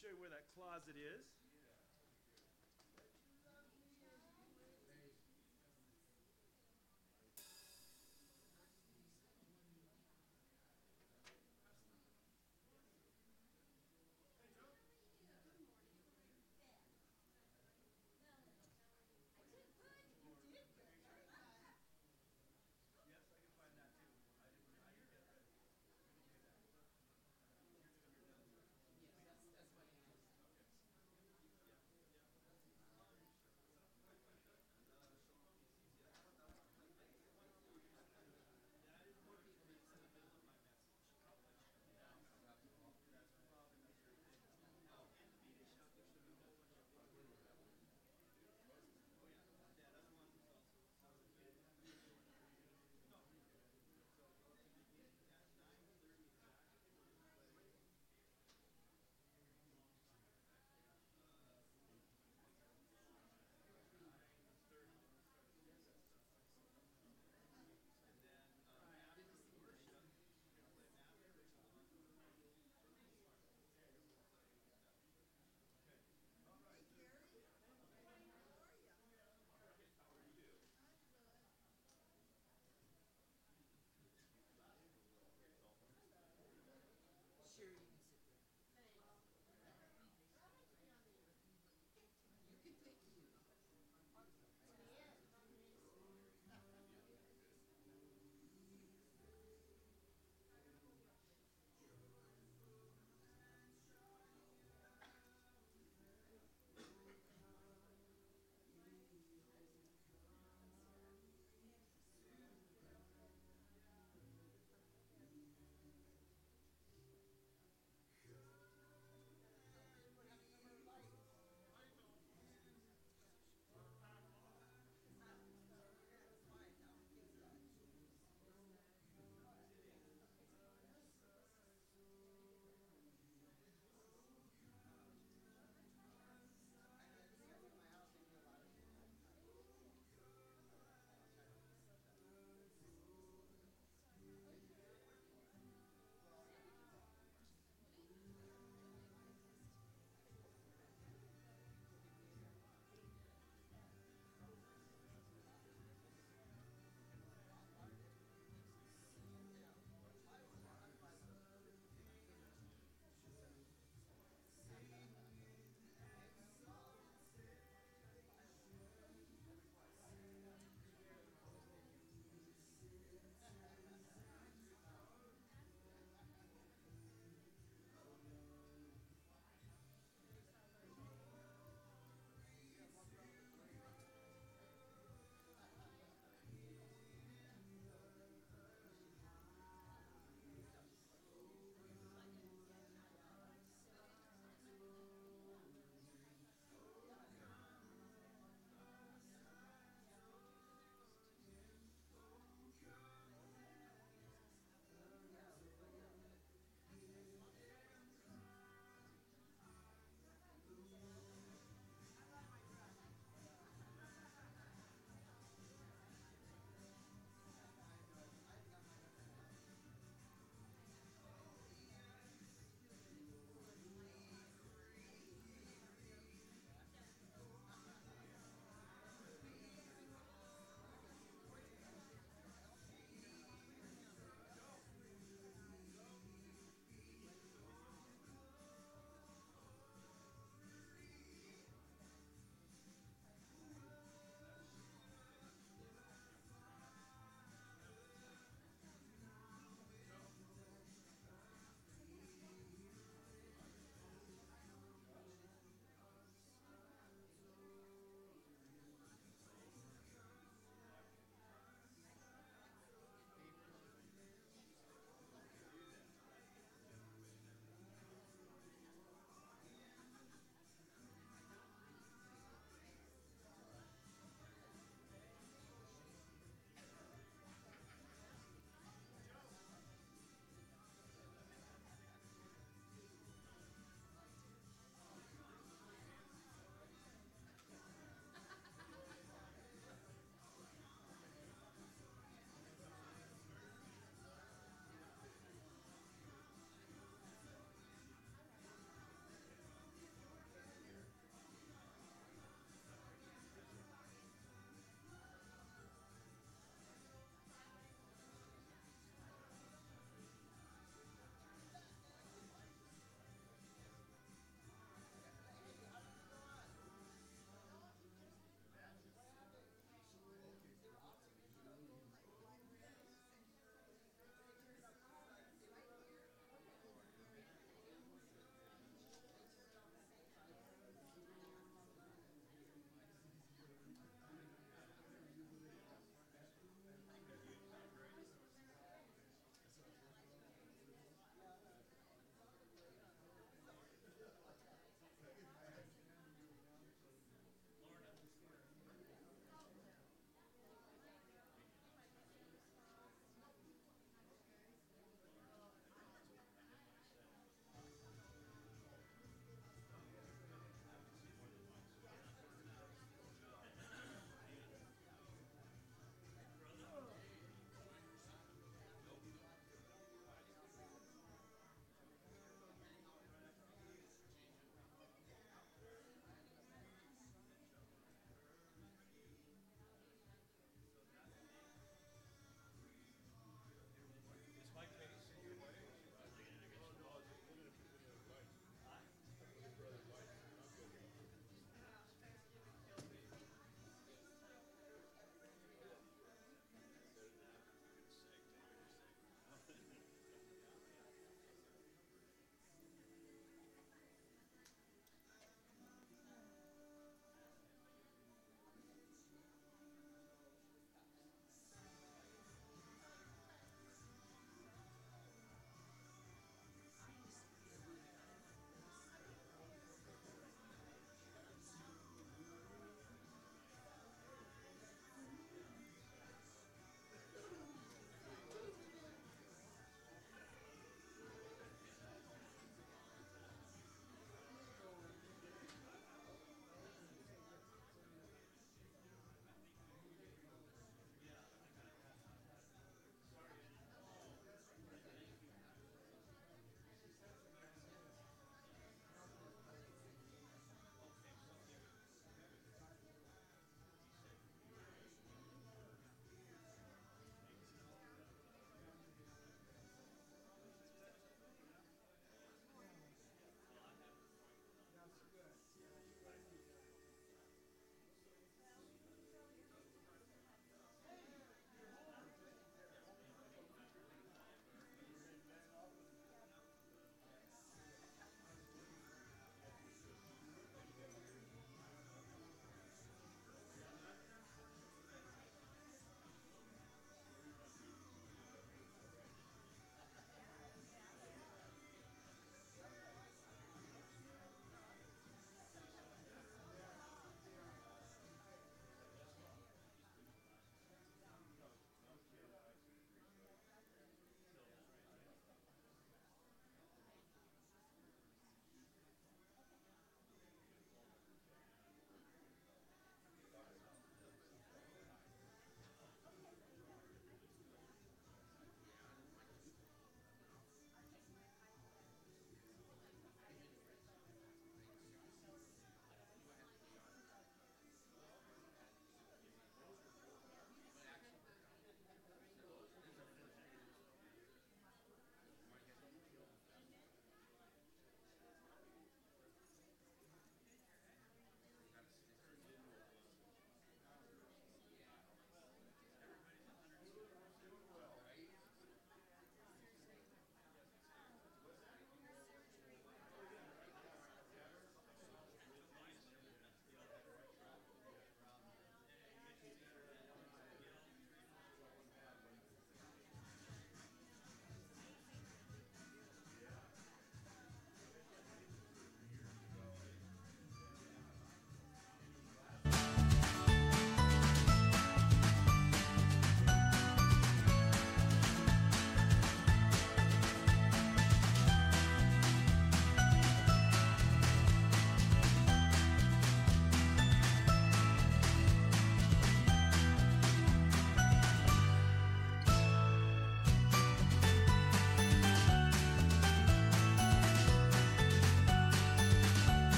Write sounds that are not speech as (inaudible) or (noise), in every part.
show you where that closet is.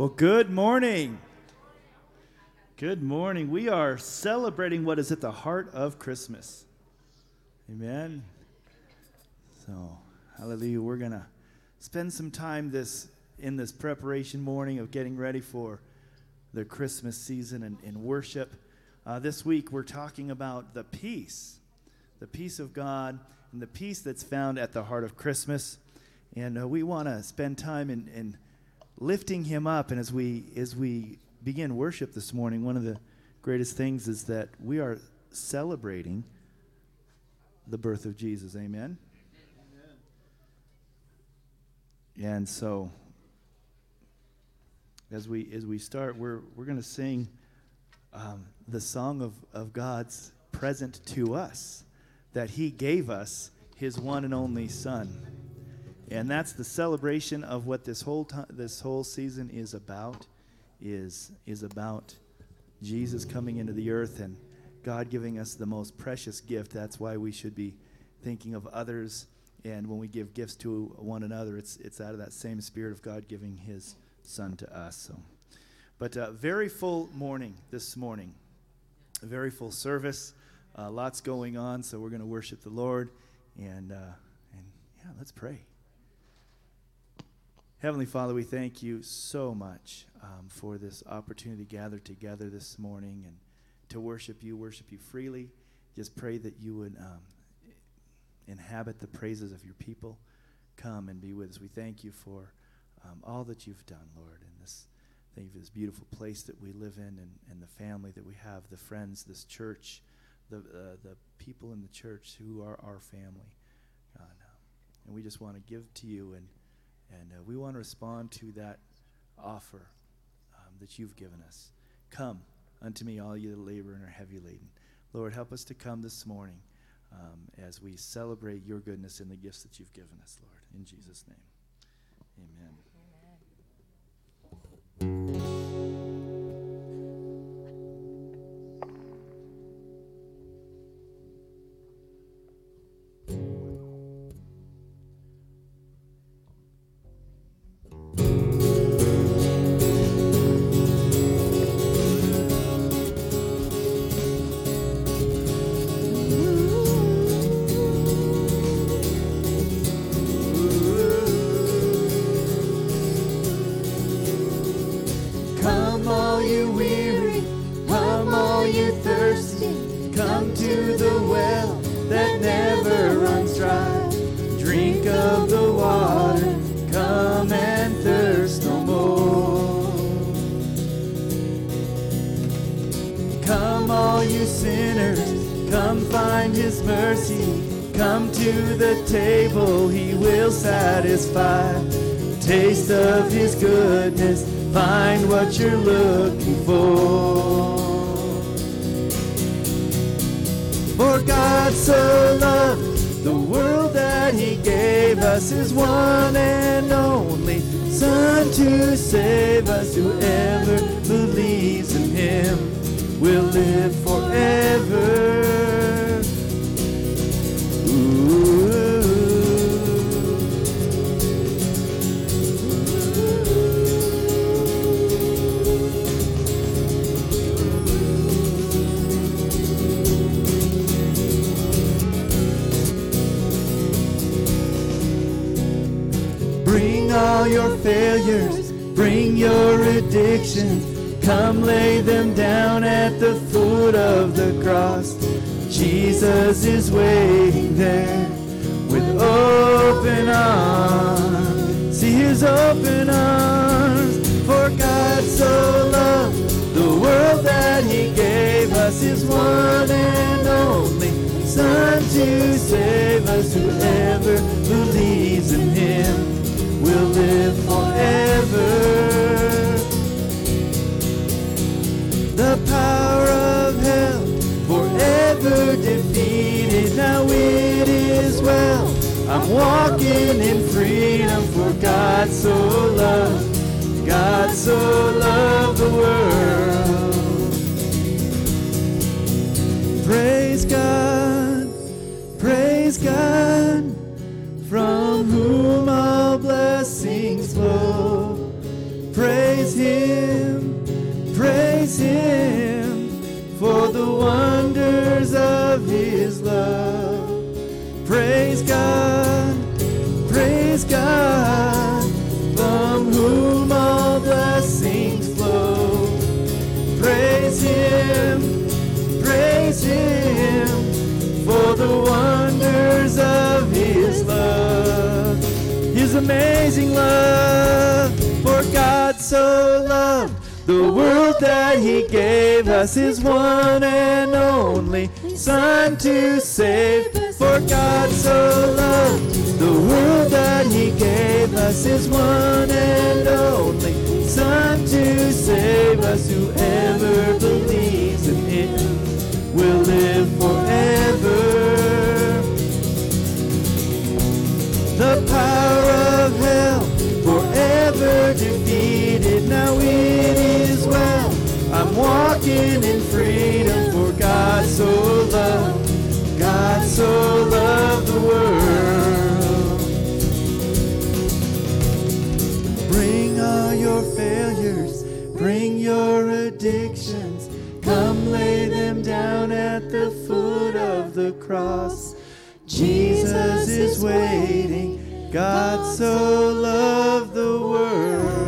Well, good morning. Good morning. We are celebrating what is at the heart of Christmas. Amen. So, hallelujah. We're going to spend some time this in this preparation morning of getting ready for the Christmas season and, and worship. Uh, this week, we're talking about the peace, the peace of God, and the peace that's found at the heart of Christmas. And uh, we want to spend time in, in lifting him up. And as we as we begin worship this morning, one of the greatest things is that we are celebrating the birth of Jesus. Amen. Amen. And so as we as we start, we're we're going to sing um, the song of, of God's present to us, that He gave us His one and only Son and that's the celebration of what this whole time, this whole season is about is is about Jesus coming into the earth and God giving us the most precious gift. That's why we should be thinking of others. And when we give gifts to one another it's it's out of that same spirit of God giving his son to us. So but uh, very full morning this morning. A very full service. Uh, lots going on. So we're going to worship the Lord and uh, and yeah let's pray Heavenly Father, we thank you so much um, for this opportunity to gather together this morning and to worship you, worship you freely. Just pray that you would um, inhabit the praises of your people. Come and be with us. We thank you for um, all that you've done, Lord, in this. Thank you for this beautiful place that we live in and, and the family that we have, the friends, this church, the, uh, the people in the church who are our family. God, and we just want to give to you and and uh, we want to respond to that offer um, that you've given us. Come unto me, all you that labor and are heavy laden. Lord, help us to come this morning um, as we celebrate your goodness and the gifts that you've given us, Lord. In Jesus' name, amen. Blessings flow. Praise Him, praise Him for the wonders of His love. Praise God, that He gave us His one and only Son to save. For God so loved the world that He gave us His one and only Son to save us. Whoever believes in Him will live forever. The power of hell forever defeated. Now it is walking in freedom for God so loved. God so loved the world. Bring all your failures, bring your addictions. Come lay them down at the foot of the cross. Jesus is waiting. God so loved the world.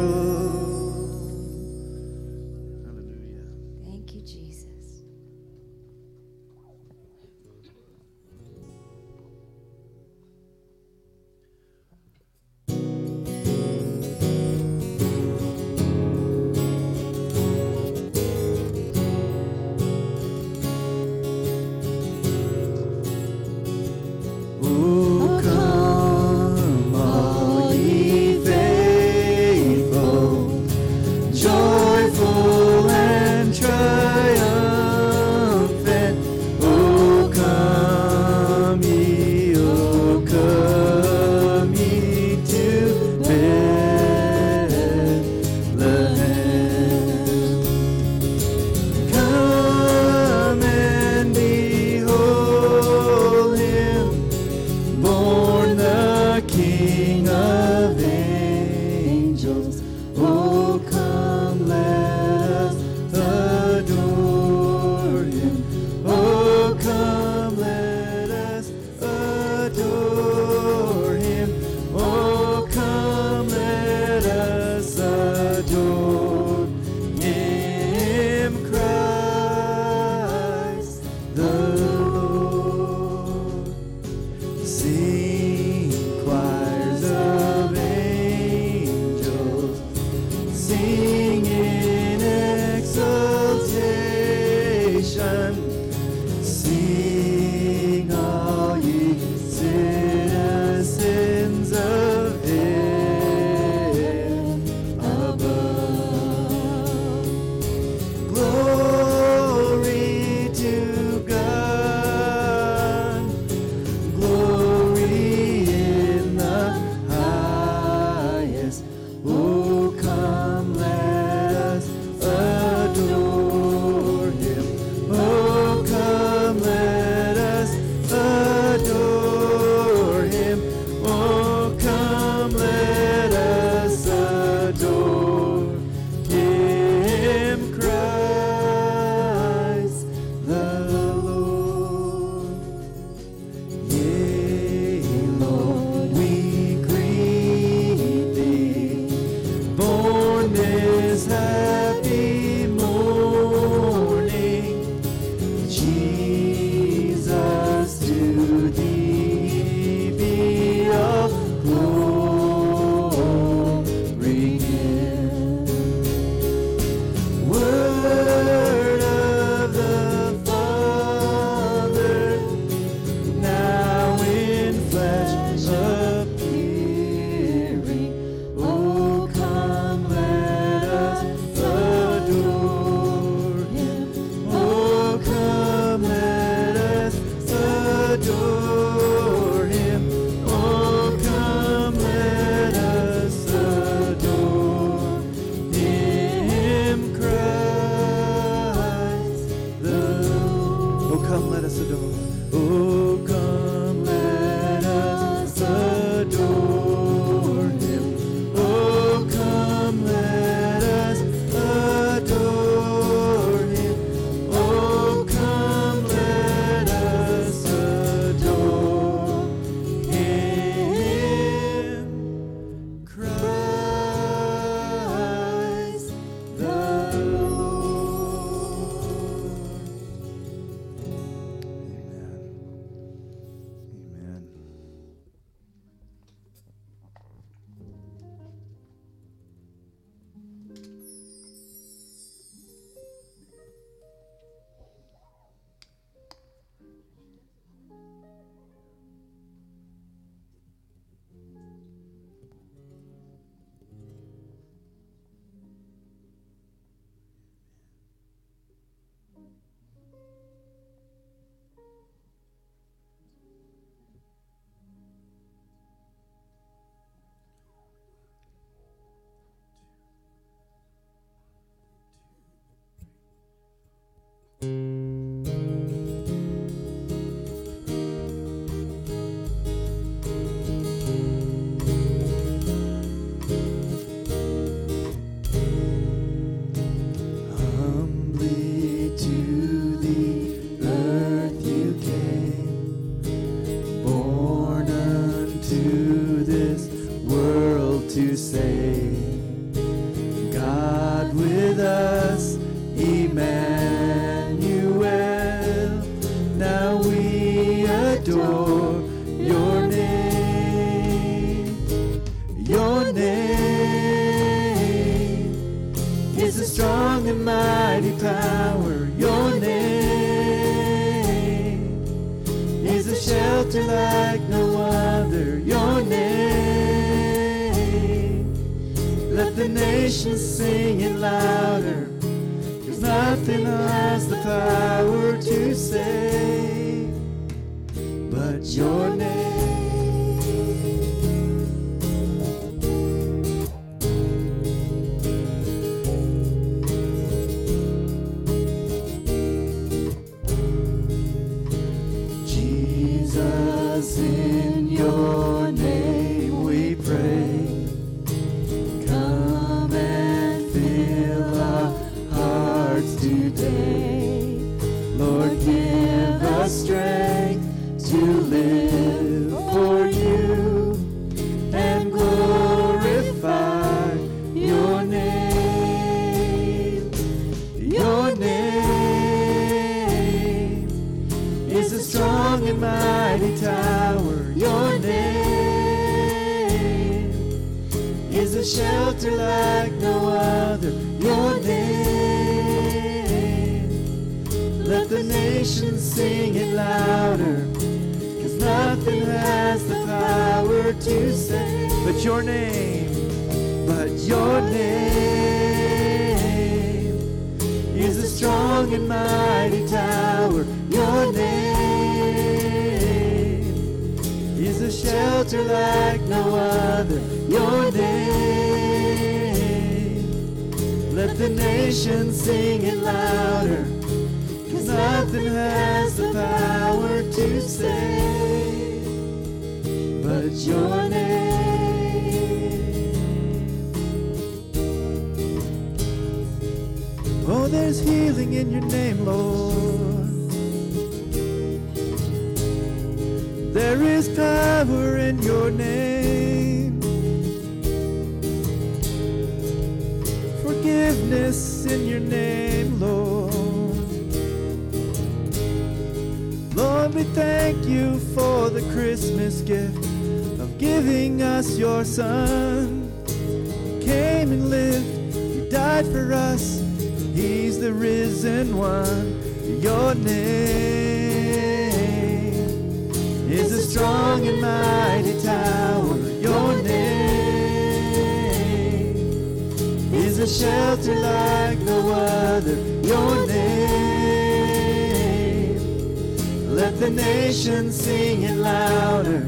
the nation singing louder.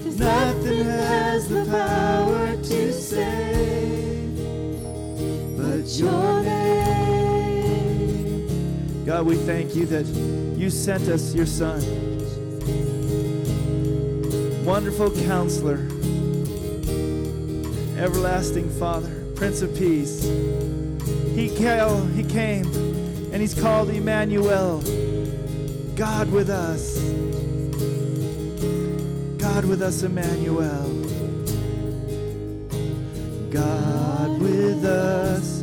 There's nothing has the power to save but your name. God, we thank you that you sent us your son. Wonderful counselor, everlasting father, Prince of Peace. He came, he came and he's called Emmanuel God with us. God with us, Emmanuel. God with us.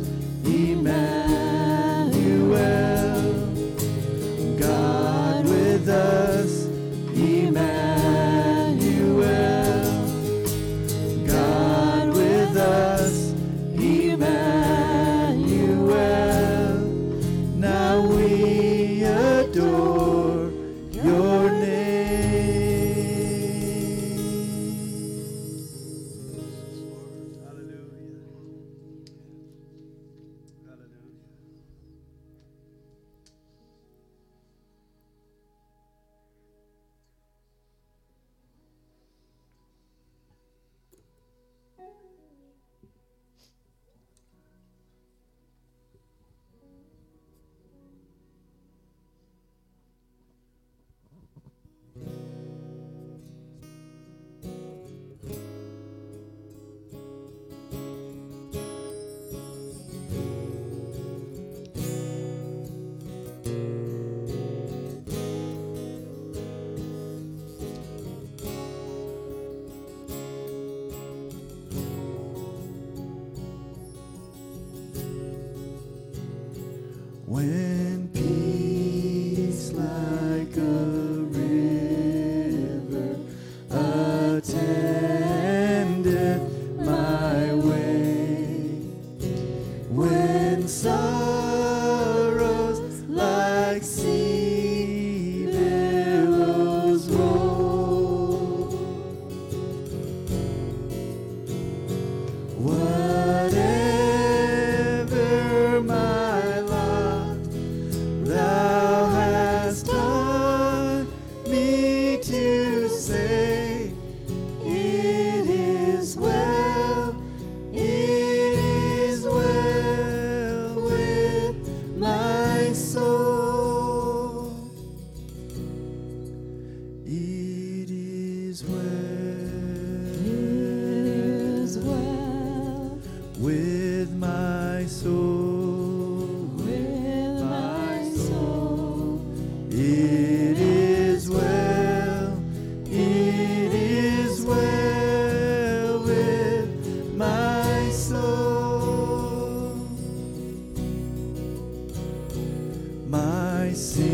My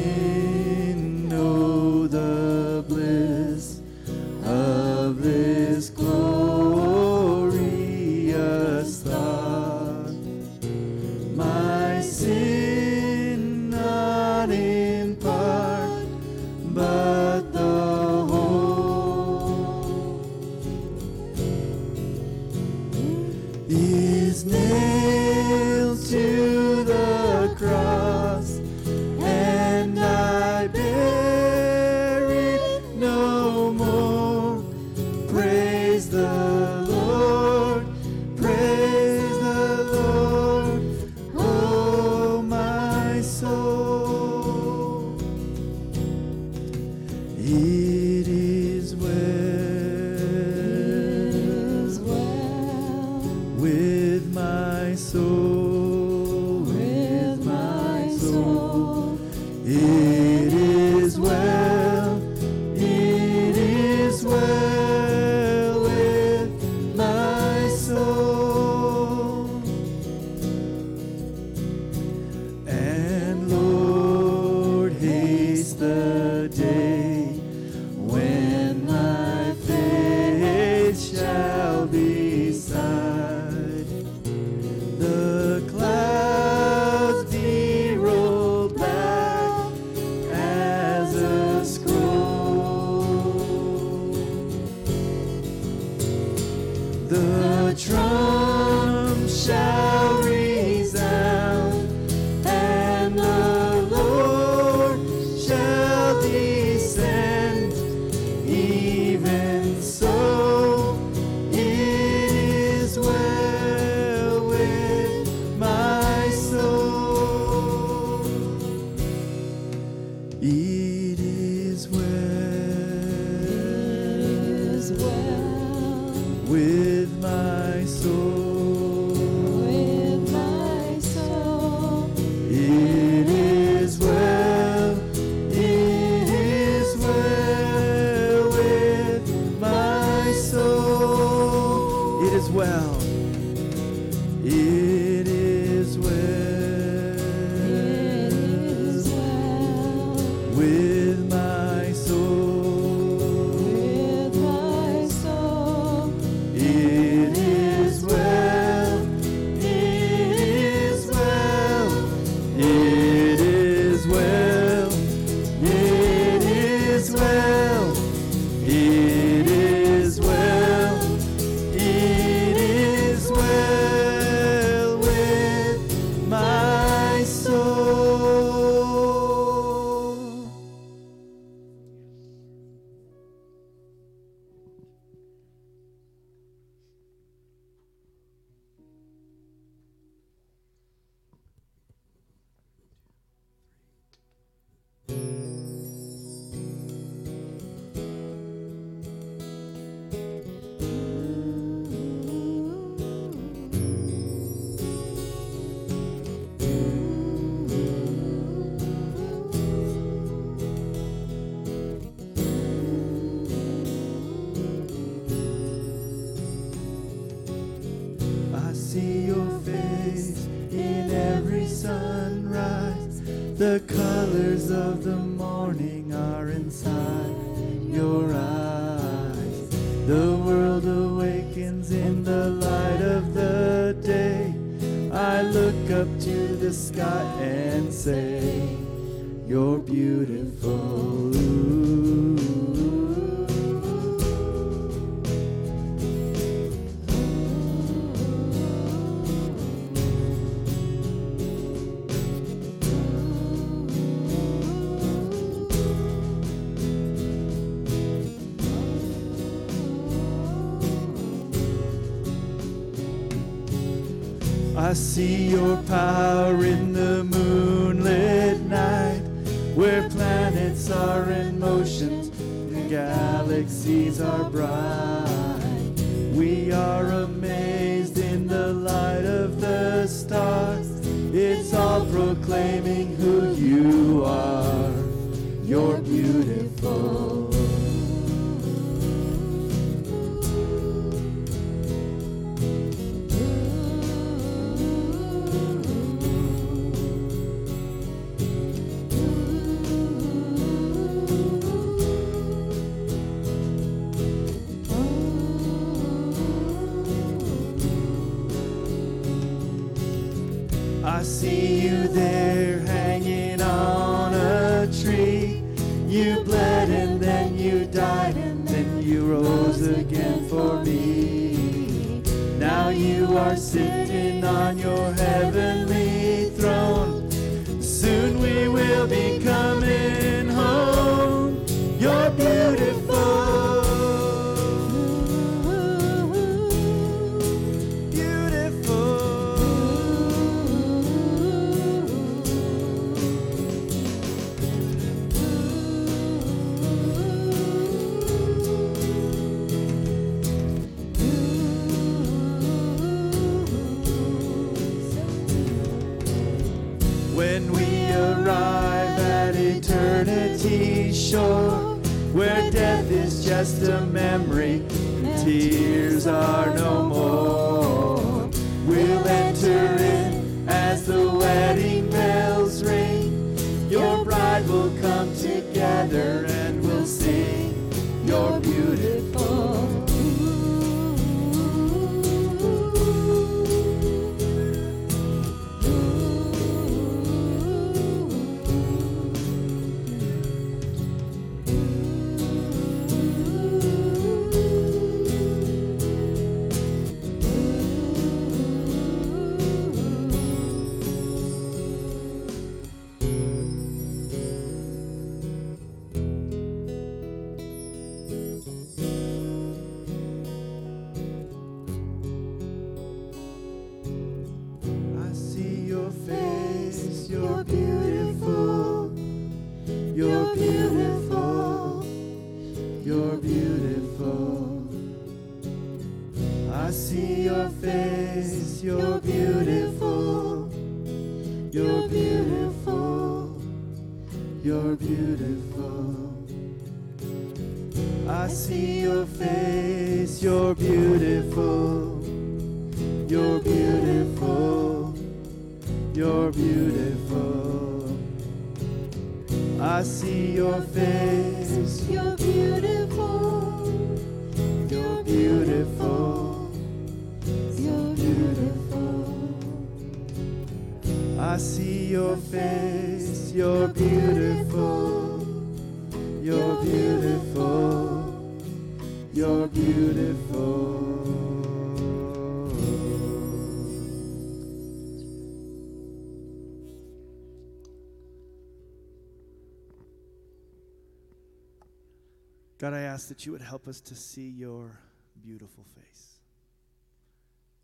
ask that you would help us to see your beautiful face.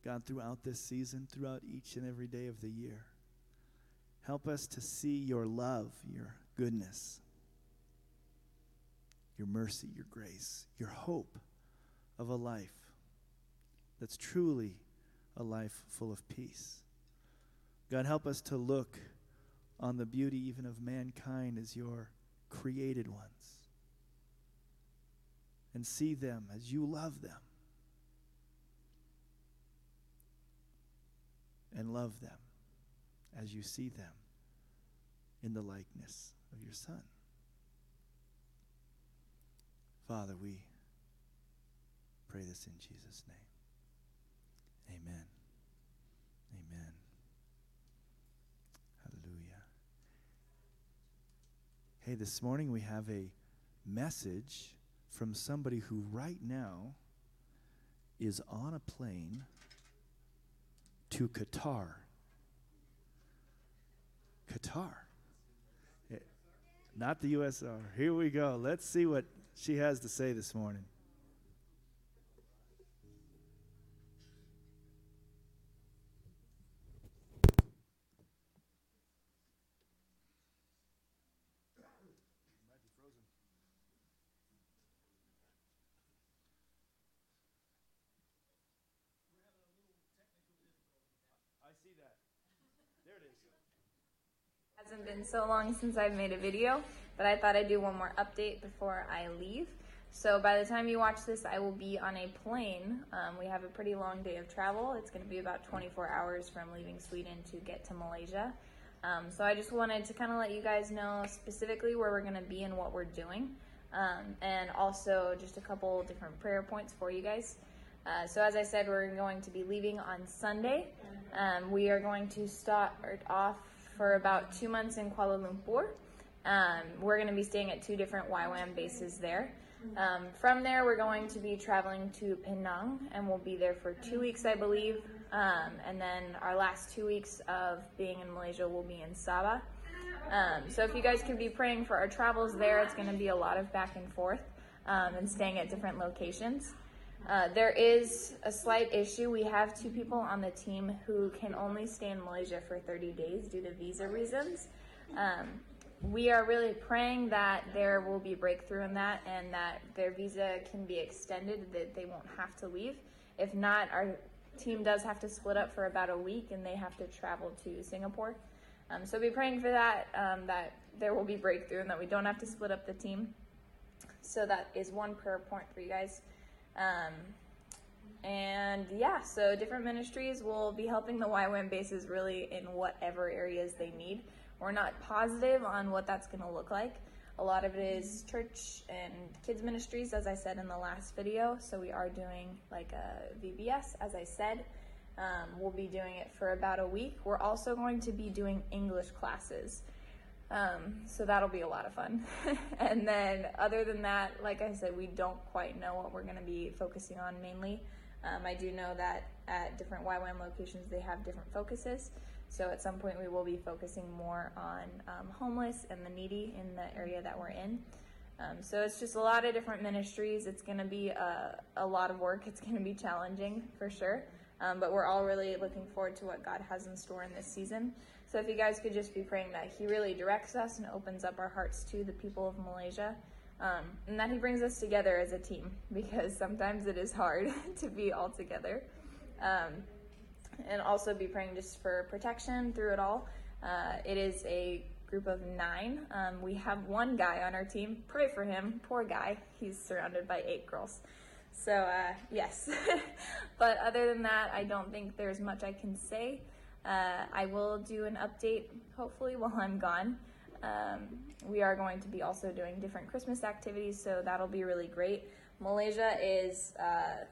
God, throughout this season, throughout each and every day of the year, help us to see your love, your goodness, your mercy, your grace, your hope of a life that's truly a life full of peace. God, help us to look on the beauty even of mankind as your created ones and see them as you love them. And love them as you see them in the likeness of your Son. Father, we pray this in Jesus' name. Amen. Amen. Hallelujah. Hey, this morning we have a message from somebody who right now is on a plane to Qatar. Qatar. Eh, Not the USR. Here we go. Let's see what she has to say this morning. Hasn't been so long since I've made a video, but I thought I'd do one more update before I leave. So by the time you watch this, I will be on a plane. Um, we have a pretty long day of travel. It's going to be about 24 hours from leaving Sweden to get to Malaysia. Um, so I just wanted to kind of let you guys know specifically where we're going to be and what we're doing, um, and also just a couple different prayer points for you guys. Uh, so as I said, we're going to be leaving on Sunday. Um, we are going to start off for about two months in Kuala Lumpur. Um, we're going to be staying at two different YWAM bases there. Um, from there, we're going to be traveling to Penang, and we'll be there for two weeks, I believe. Um, and then our last two weeks of being in Malaysia will be in Sabah. Um, so if you guys could be praying for our travels there, it's going to be a lot of back and forth um, and staying at different locations. Uh, there is a slight issue. We have two people on the team who can only stay in Malaysia for 30 days due to visa reasons. Um, we are really praying that there will be breakthrough in that and that their visa can be extended, that they won't have to leave. If not, our team does have to split up for about a week and they have to travel to Singapore. Um, so be praying for that, um, that there will be breakthrough and that we don't have to split up the team. So that is one prayer point for you guys. Um, and yeah, so different ministries will be helping the YWAM bases really in whatever areas they need. We're not positive on what that's going to look like. A lot of it is church and kids ministries, as I said in the last video. So we are doing like a VBS, as I said. Um, we'll be doing it for about a week. We're also going to be doing English classes. Um, so that'll be a lot of fun. (laughs) and then, other than that, like I said, we don't quite know what we're going to be focusing on mainly. Um, I do know that at different YWAM locations, they have different focuses. So at some point, we will be focusing more on um, homeless and the needy in the area that we're in. Um, so it's just a lot of different ministries. It's going to be a, a lot of work. It's going to be challenging for sure. Um, but we're all really looking forward to what God has in store in this season. So if you guys could just be praying that He really directs us and opens up our hearts to the people of Malaysia, um, and that He brings us together as a team, (laughs) because sometimes it is hard (laughs) to be all together. Um, and also be praying just for protection through it all. Uh, it is a group of nine. Um, we have one guy on our team. Pray for him. Poor guy. He's surrounded by eight girls. So, uh, yes. (laughs) but other than that, I don't think there's much I can say. Uh, I will do an update hopefully (laughs) while I'm gone. Um, we are going to be also doing different Christmas activities, so that'll be really great. Malaysia is, uh,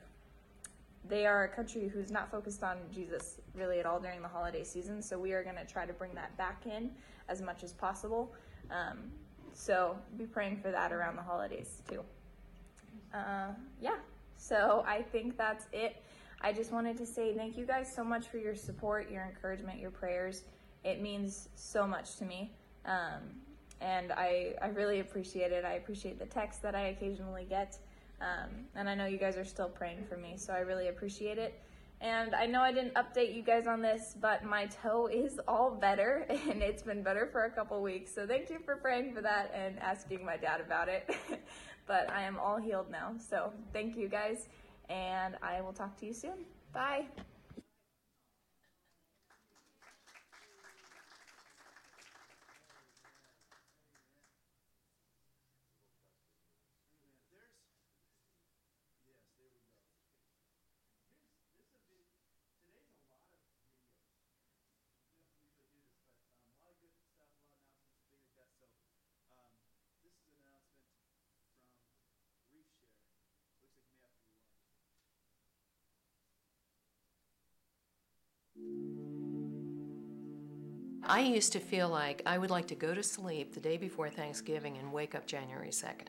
they are a country who's not focused on Jesus really at all during the holiday season, so we are going to try to bring that back in as much as possible. Um, so be praying for that around the holidays too. Uh, yeah, so I think that's it. I just wanted to say thank you guys so much for your support, your encouragement, your prayers. It means so much to me. Um, and I, I really appreciate it. I appreciate the texts that I occasionally get. Um, and I know you guys are still praying for me, so I really appreciate it. And I know I didn't update you guys on this, but my toe is all better, (laughs) and it's been better for a couple weeks. So thank you for praying for that and asking my dad about it. (laughs) but I am all healed now. So thank you guys, and I will talk to you soon. Bye. I used to feel like I would like to go to sleep the day before Thanksgiving and wake up January 2nd.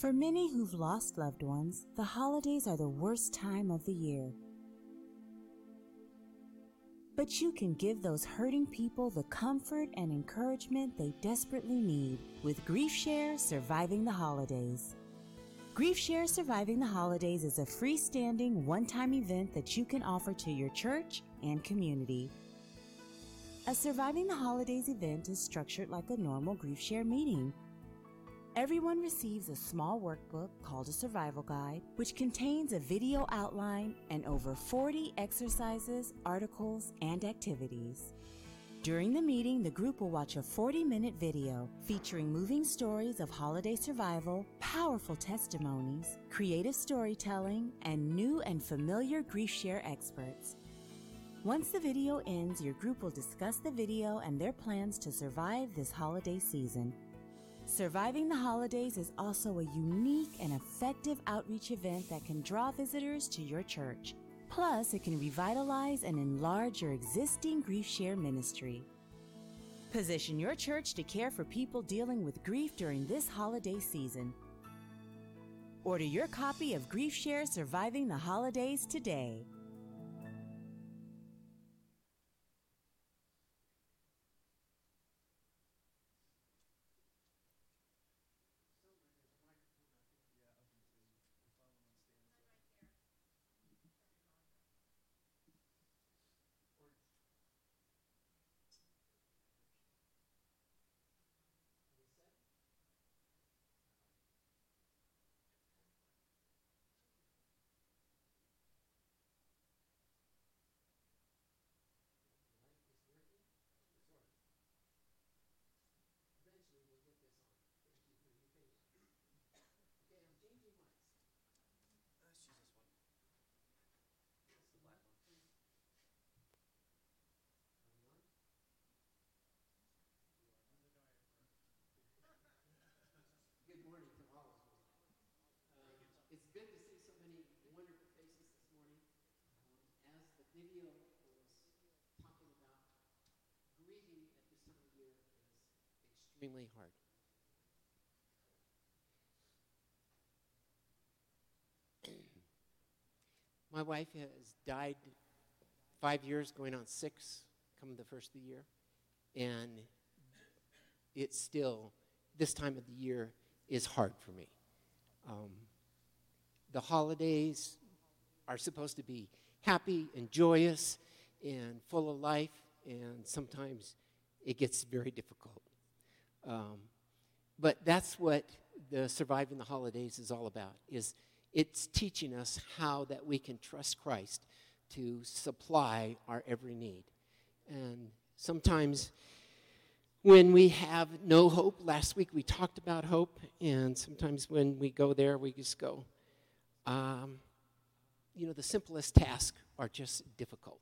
For many who've lost loved ones, the holidays are the worst time of the year. But you can give those hurting people the comfort and encouragement they desperately need with Grief Share Surviving the Holidays. Grief Share Surviving the Holidays is a freestanding, one time event that you can offer to your church and community. A Surviving the Holidays event is structured like a normal Grief Share meeting. Everyone receives a small workbook called a survival guide, which contains a video outline and over 40 exercises, articles, and activities. During the meeting, the group will watch a 40 minute video featuring moving stories of holiday survival, powerful testimonies, creative storytelling, and new and familiar grief share experts. Once the video ends, your group will discuss the video and their plans to survive this holiday season. Surviving the Holidays is also a unique and effective outreach event that can draw visitors to your church. Plus, it can revitalize and enlarge your existing grief share ministry. Position your church to care for people dealing with grief during this holiday season. Order your copy of Grief Share Surviving the Holidays today. Good morning to all of you. Uh, it's good to see so many wonderful faces this morning. Um, as the video was talking about, grieving at this time of year is extremely hard. (clears throat) My wife has died five years, going on six, coming the first of the year, and it's still this time of the year is hard for me. Um, the holidays are supposed to be happy and joyous and full of life, and sometimes it gets very difficult. Um, but that's what the surviving the holidays is all about is it's teaching us how that we can trust christ to supply our every need and sometimes when we have no hope last week we talked about hope and sometimes when we go there we just go um, you know the simplest tasks are just difficult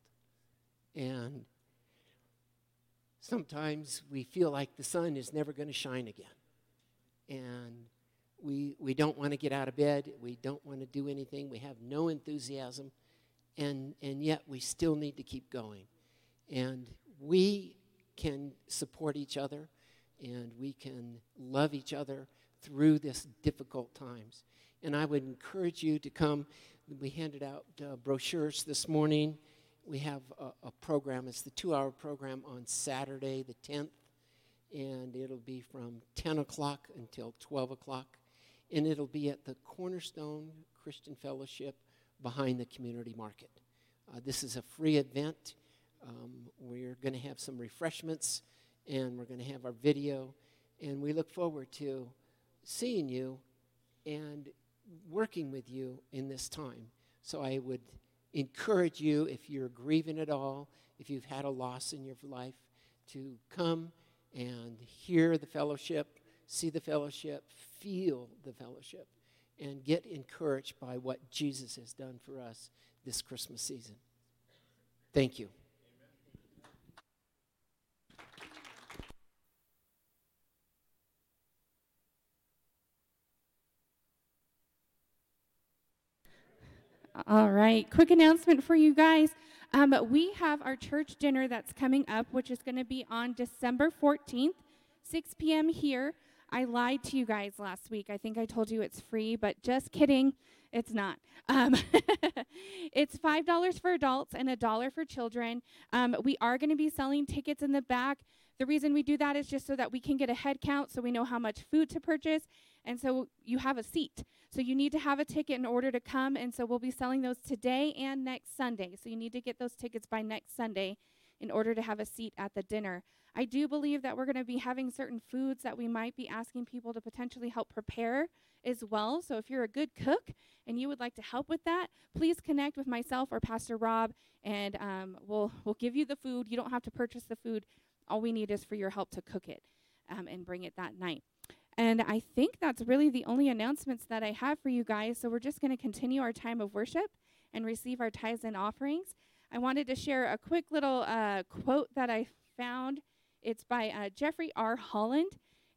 and sometimes we feel like the sun is never going to shine again and we, we don't want to get out of bed. We don't want to do anything. We have no enthusiasm. And, and yet we still need to keep going. And we can support each other and we can love each other through this difficult times. And I would encourage you to come. We handed out uh, brochures this morning. We have a, a program, it's the two hour program on Saturday, the 10th, and it'll be from 10 o'clock until 12 o'clock and it'll be at the Cornerstone Christian Fellowship behind the community market. Uh, this is a free event. Um, we're going to have some refreshments and we're going to have our video, and we look forward to seeing you and working with you in this time. So I would encourage you, if you're grieving at all, if you've had a loss in your life, to come and hear the fellowship, see the fellowship, feel the fellowship and get encouraged by what Jesus has done for us this Christmas season. Thank you. All right, quick announcement for you guys. Um, we have our church dinner that's coming up, which is going to be on December 14th, 6 p.m. here. I lied to you guys last week. I think I told you it's free, but just kidding. It's not. Um, (laughs) $5 for adults and a dollar for children. Um, we are going to be selling tickets in the back. The reason we do that is just so that we can get a head count so we know how much food to purchase. And so you have a seat. So you need to have a ticket in order to come. And so we'll be selling those today and next Sunday. So you need to get those tickets by next Sunday in order to have a seat at the dinner. I do believe that we're going to be having certain foods that we might be asking people to potentially help prepare as well. So if you're a good cook and you would like to help with that, please connect with myself or Pastor Rob, and um, we'll we'll give you the food. You don't have to purchase the food. All we need is for your help to cook it um, and bring it that night. And I think that's really the only announcements that I have for you guys. So we're just going to continue our time of worship and receive our tithes and offerings. I wanted to share a quick little uh, quote that I found. It's by uh, Jeffrey R. Holland.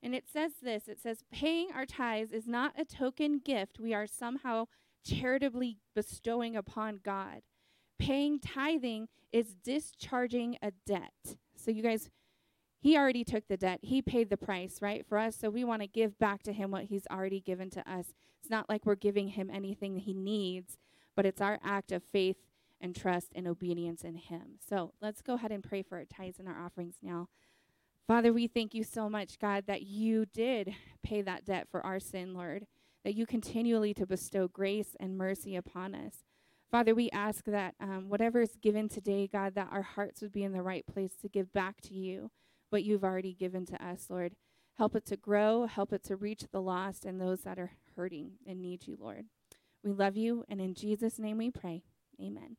And it says this it says, paying our tithes is not a token gift we are somehow charitably bestowing upon God. Paying tithing is discharging a debt. So, you guys, he already took the debt. He paid the price, right, for us. So we want to give back to him what he's already given to us. It's not like we're giving him anything that he needs, but it's our act of faith and trust and obedience in him. So let's go ahead and pray for our tithes and our offerings now. Father, we thank you so much, God, that you did pay that debt for our sin, Lord, that you continually to bestow grace and mercy upon us. Father, we ask that um, whatever is given today, God, that our hearts would be in the right place to give back to you what you've already given to us, Lord. Help it to grow, help it to reach the lost and those that are hurting and need you, Lord. We love you, and in Jesus' name we pray. Amen.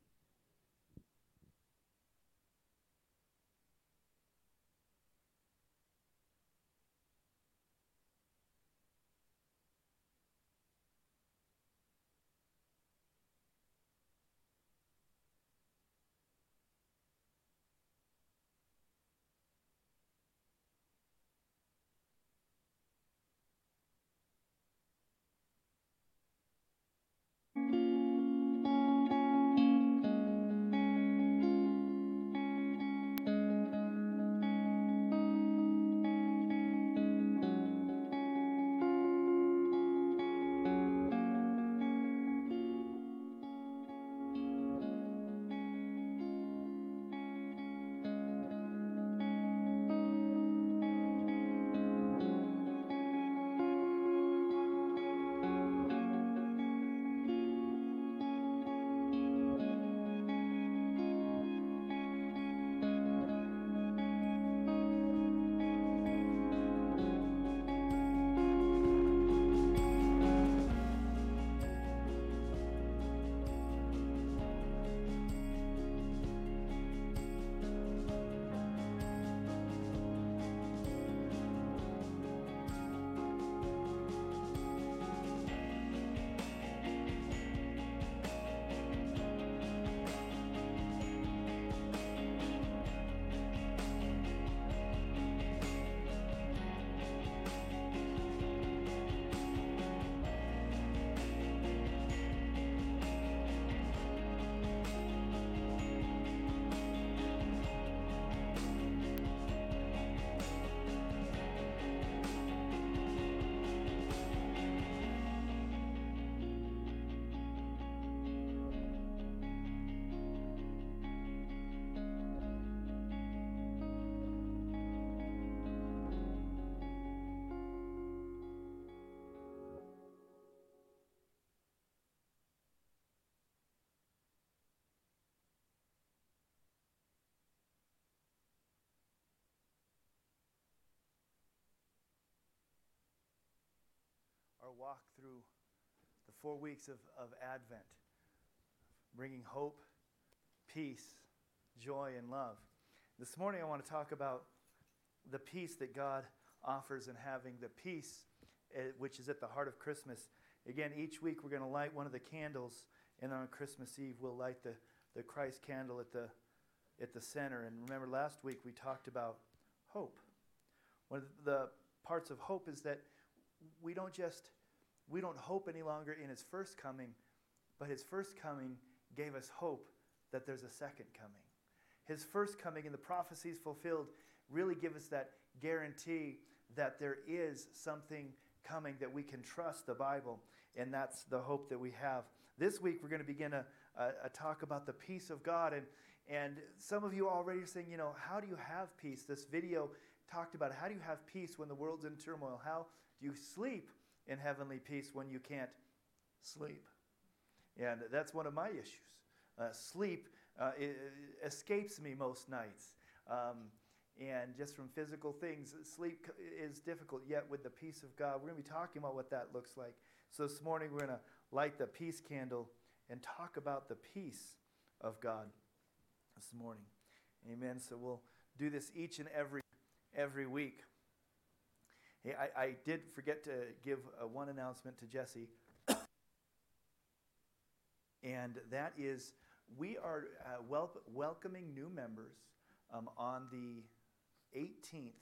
Walk through the four weeks of, of Advent, bringing hope, peace, joy, and love. This morning, I want to talk about the peace that God offers and having the peace uh, which is at the heart of Christmas. Again, each week we're going to light one of the candles, and on Christmas Eve we'll light the, the Christ candle at the, at the center. And remember, last week we talked about hope. One of the parts of hope is that we don't just we don't hope any longer in his first coming, but his first coming gave us hope that there's a second coming. His first coming and the prophecies fulfilled really give us that guarantee that there is something coming that we can trust the Bible, and that's the hope that we have. This week, we're going to begin a, a, a talk about the peace of God. And, and some of you already are saying, you know, how do you have peace? This video talked about how do you have peace when the world's in turmoil? How do you sleep in heavenly peace when you can't sleep? And that's one of my issues. Uh, sleep uh, escapes me most nights. Um, and just from physical things, sleep is difficult. Yet, with the peace of God, we're going to be talking about what that looks like. So, this morning, we're going to light the peace candle and talk about the peace of God this morning. Amen. So, we'll do this each and every every week. I, I did forget to give uh, one announcement to Jesse, and that is we are uh, wel- welcoming new members um, on the 18th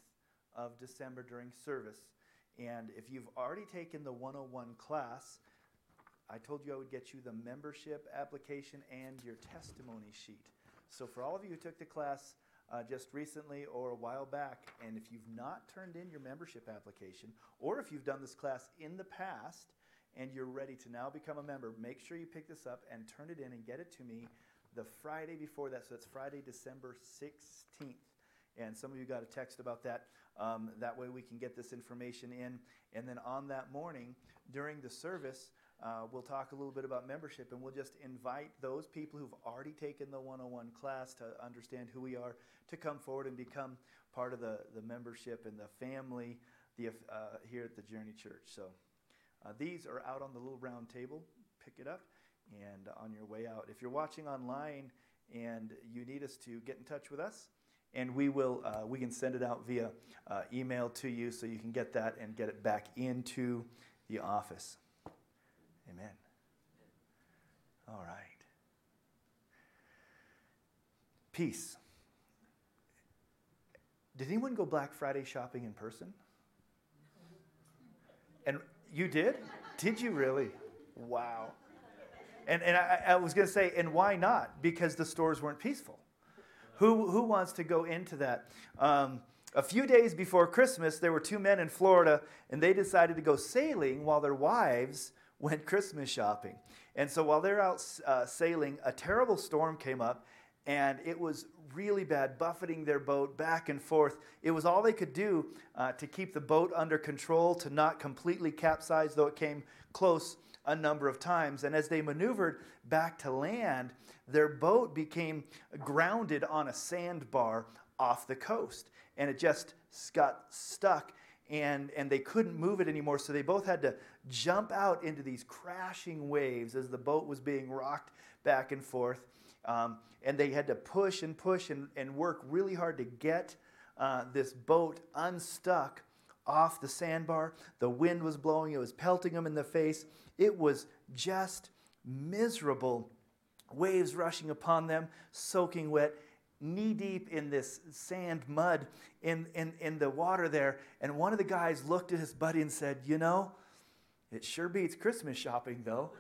of December during service. And if you've already taken the 101 class, I told you I would get you the membership application and your testimony sheet. So, for all of you who took the class uh, just recently or a while back, and if you've not turned in your membership application, or if you've done this class in the past and you're ready to now become a member, make sure you pick this up and turn it in and get it to me the Friday before that. So, it's Friday, December 16th and some of you got a text about that. Um, that way we can get this information in. And then on that morning, during the service, uh, we'll talk a little bit about membership and we'll just invite those people who've already taken the 101 class to understand who we are to come forward and become part of the, the membership and the family the, uh, here at the Journey Church. So uh, these are out on the little round table. Pick it up and on your way out. If you're watching online and you need us to get in touch with us, and we will uh, we can send it out via uh, email to you so you can get that and get it back into the office amen all right. Peace. Did anyone go black friday shopping in person? And you did? Did you really? Wow. And, and I, I was going to say and why not? Because the stores weren't peaceful. Who, who wants to go into that? Um, a few days before Christmas, there were two men in Florida, and they decided to go sailing while their wives went Christmas shopping. And so while they're out uh, sailing, a terrible storm came up, and it was really bad, buffeting their boat back and forth. It was all they could do uh, to keep the boat under control, to not completely capsize, though it came close a number of times. And as they maneuvered back to land, their boat became grounded on a sandbar off the coast. And it just got stuck and, and they couldn't move it anymore. So they both had to jump out into these crashing waves as the boat was being rocked back and forth. Um, and they had to push and push and, and work really hard to get uh, this boat unstuck off the sandbar. The wind was blowing, it was pelting them in the face. It was just miserable. Waves rushing upon them, soaking wet, knee deep in this sand mud in, in, in the water there. And one of the guys looked at his buddy and said, You know, it sure beats Christmas shopping, though.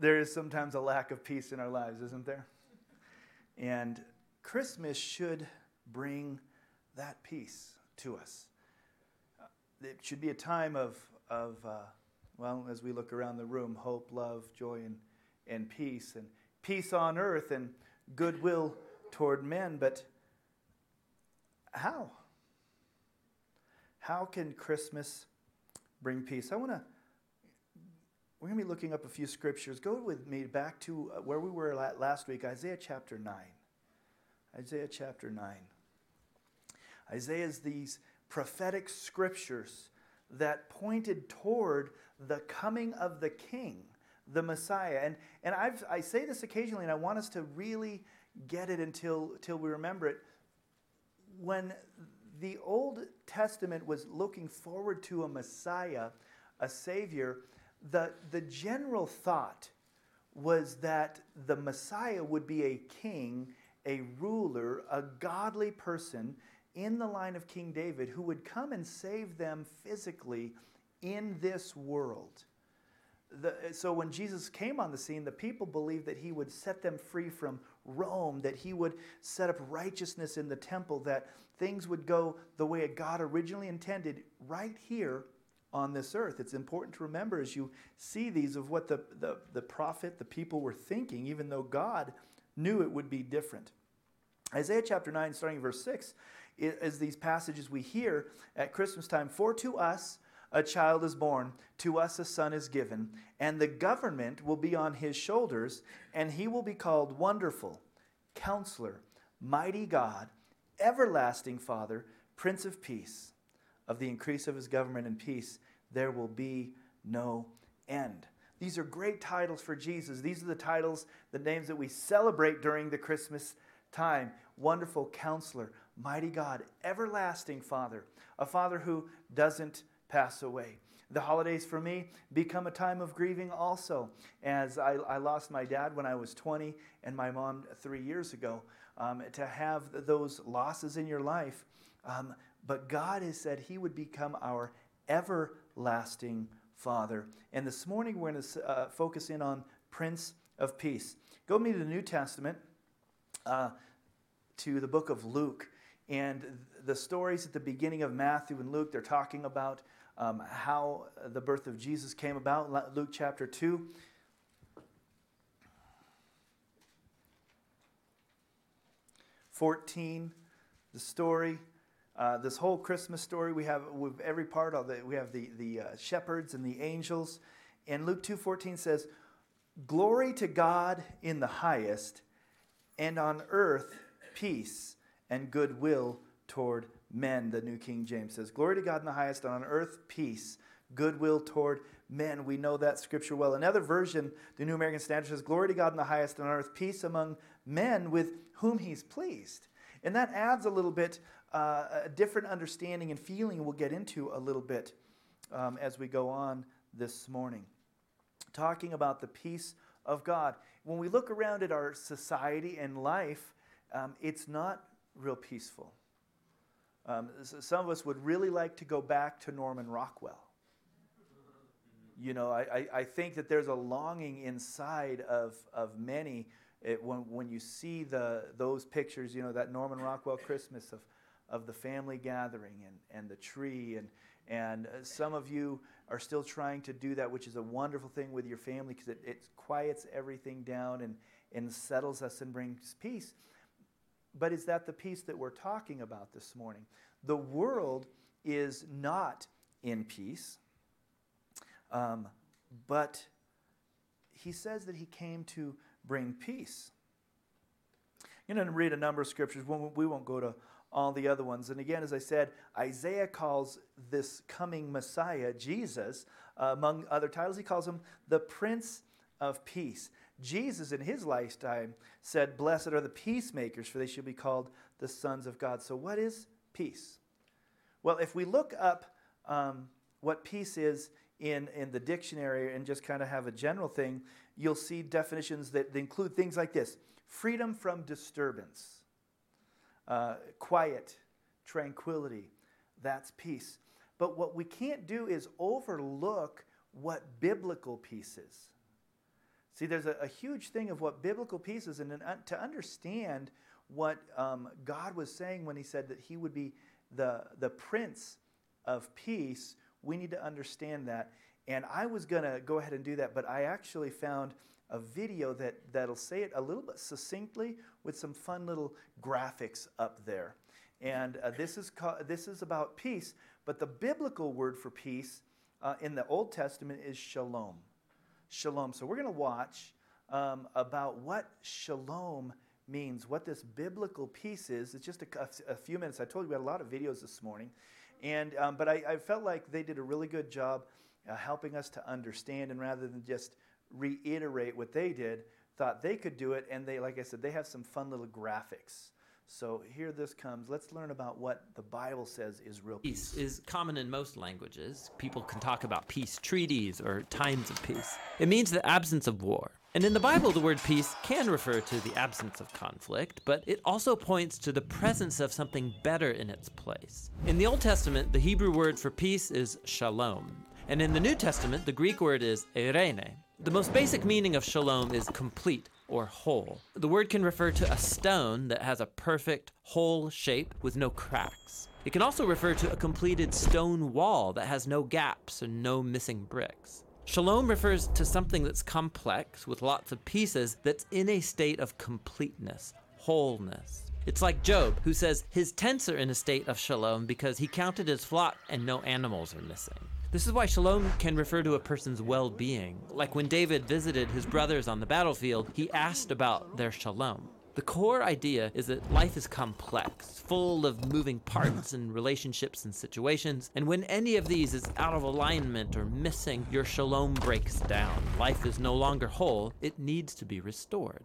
there is sometimes a lack of peace in our lives, isn't there? And Christmas should bring that peace to us. It should be a time of, of uh, well, as we look around the room, hope, love, joy, and, and peace, and peace on earth and goodwill toward men. But how? How can Christmas bring peace? I want to we're going to be looking up a few scriptures. Go with me back to uh, where we were last week, Isaiah chapter 9. Isaiah chapter 9. Isaiah is these prophetic scriptures that pointed toward the coming of the king, the Messiah. And, and I've, I say this occasionally, and I want us to really get it until, until we remember it. When the Old Testament was looking forward to a Messiah, a Savior, the, the general thought was that the Messiah would be a king, a ruler, a godly person, in the line of King David who would come and save them physically in this world. The, so when Jesus came on the scene, the people believed that he would set them free from Rome, that he would set up righteousness in the temple, that things would go the way God originally intended right here on this earth. It's important to remember as you see these of what the, the, the prophet, the people were thinking, even though God knew it would be different. Isaiah chapter 9, starting verse 6, is these passages we hear at Christmas time. For to us a child is born, to us a son is given, and the government will be on his shoulders, and he will be called Wonderful, Counselor, Mighty God, Everlasting Father, Prince of Peace. Of the increase of his government and peace, there will be no end. These are great titles for Jesus. These are the titles, the names that we celebrate during the Christmas time. Wonderful Counselor, Mighty God, Everlasting Father, a Father who doesn't pass away. The holidays for me become a time of grieving also, as I, I lost my dad when I was 20 and my mom three years ago. Um, to have those losses in your life, um, but God has said He would become our everlasting Father. And this morning we're going to uh, focus in on Prince of Peace. Go me to the New Testament, uh, to the book of Luke. And the stories at the beginning of Matthew and Luke, they're talking about um, how the birth of Jesus came about. Luke chapter 2. Fourteen, the story, uh, this whole Christmas story. We have with every part of it. We have the the uh, shepherds and the angels, and Luke two fourteen says, "Glory to God in the highest, and on earth peace and goodwill toward men, the New King James says. Glory to God in the highest, and on earth peace, goodwill toward men. We know that scripture well. Another version, the New American Standard says, Glory to God in the highest, and on earth peace among men with whom he's pleased. And that adds a little bit, uh, a different understanding and feeling we'll get into a little bit um, as we go on this morning. Talking about the peace of God. When we look around at our society and life, um, it's not real peaceful. Um, some of us would really like to go back to Norman Rockwell. You know, I, I think that there's a longing inside of, of many it, when, when you see the, those pictures, you know, that Norman Rockwell Christmas of, of the family gathering and, and the tree. And, and uh, some of you are still trying to do that, which is a wonderful thing with your family because it, it quiets everything down and, and settles us and brings peace. But is that the peace that we're talking about this morning? The world is not in peace, um, but he says that he came to bring peace. You're going to read a number of scriptures. We won't go to all the other ones. And again, as I said, Isaiah calls this coming Messiah, Jesus, uh, among other titles, he calls him the Prince of Peace. Jesus, in his lifetime, said, Blessed are the peacemakers, for they shall be called the sons of God. So, what is peace? Well, if we look up um, what peace is in, in the dictionary and just kind of have a general thing, you'll see definitions that include things like this freedom from disturbance, uh, quiet, tranquility. That's peace. But what we can't do is overlook what biblical peace is. See, there's a, a huge thing of what biblical peace is, and to understand what um, God was saying when He said that He would be the, the Prince of Peace, we need to understand that. And I was going to go ahead and do that, but I actually found a video that, that'll say it a little bit succinctly with some fun little graphics up there. And uh, this, is this is about peace, but the biblical word for peace uh, in the Old Testament is shalom shalom. So we're going to watch um, about what shalom means, what this biblical peace is. It's just a, a, few minutes. I told you we had a lot of videos this morning, and um, but I, I, felt like they did a really good job uh, helping us to understand, and rather than just reiterate what they did, thought they could do it, and they, like I said, they have some fun little graphics. So here this comes. Let's learn about what the Bible says is real peace. Peace is common in most languages. People can talk about peace treaties or times of peace. It means the absence of war. And in the Bible, the word peace can refer to the absence of conflict, but it also points to the presence of something better in its place. In the Old Testament, the Hebrew word for peace is shalom. And in the New Testament, the Greek word is eirene. The most basic meaning of shalom is complete or whole. The word can refer to a stone that has a perfect, whole shape with no cracks. It can also refer to a completed stone wall that has no gaps and no missing bricks. Shalom refers to something that's complex with lots of pieces that's in a state of completeness, wholeness. It's like Job, who says his tents are in a state of shalom because he counted his flock and no animals are missing. This is why shalom can refer to a person's well being. Like when David visited his brothers on the battlefield, he asked about their shalom. The core idea is that life is complex, full of moving parts and relationships and situations, and when any of these is out of alignment or missing, your shalom breaks down. Life is no longer whole, it needs to be restored.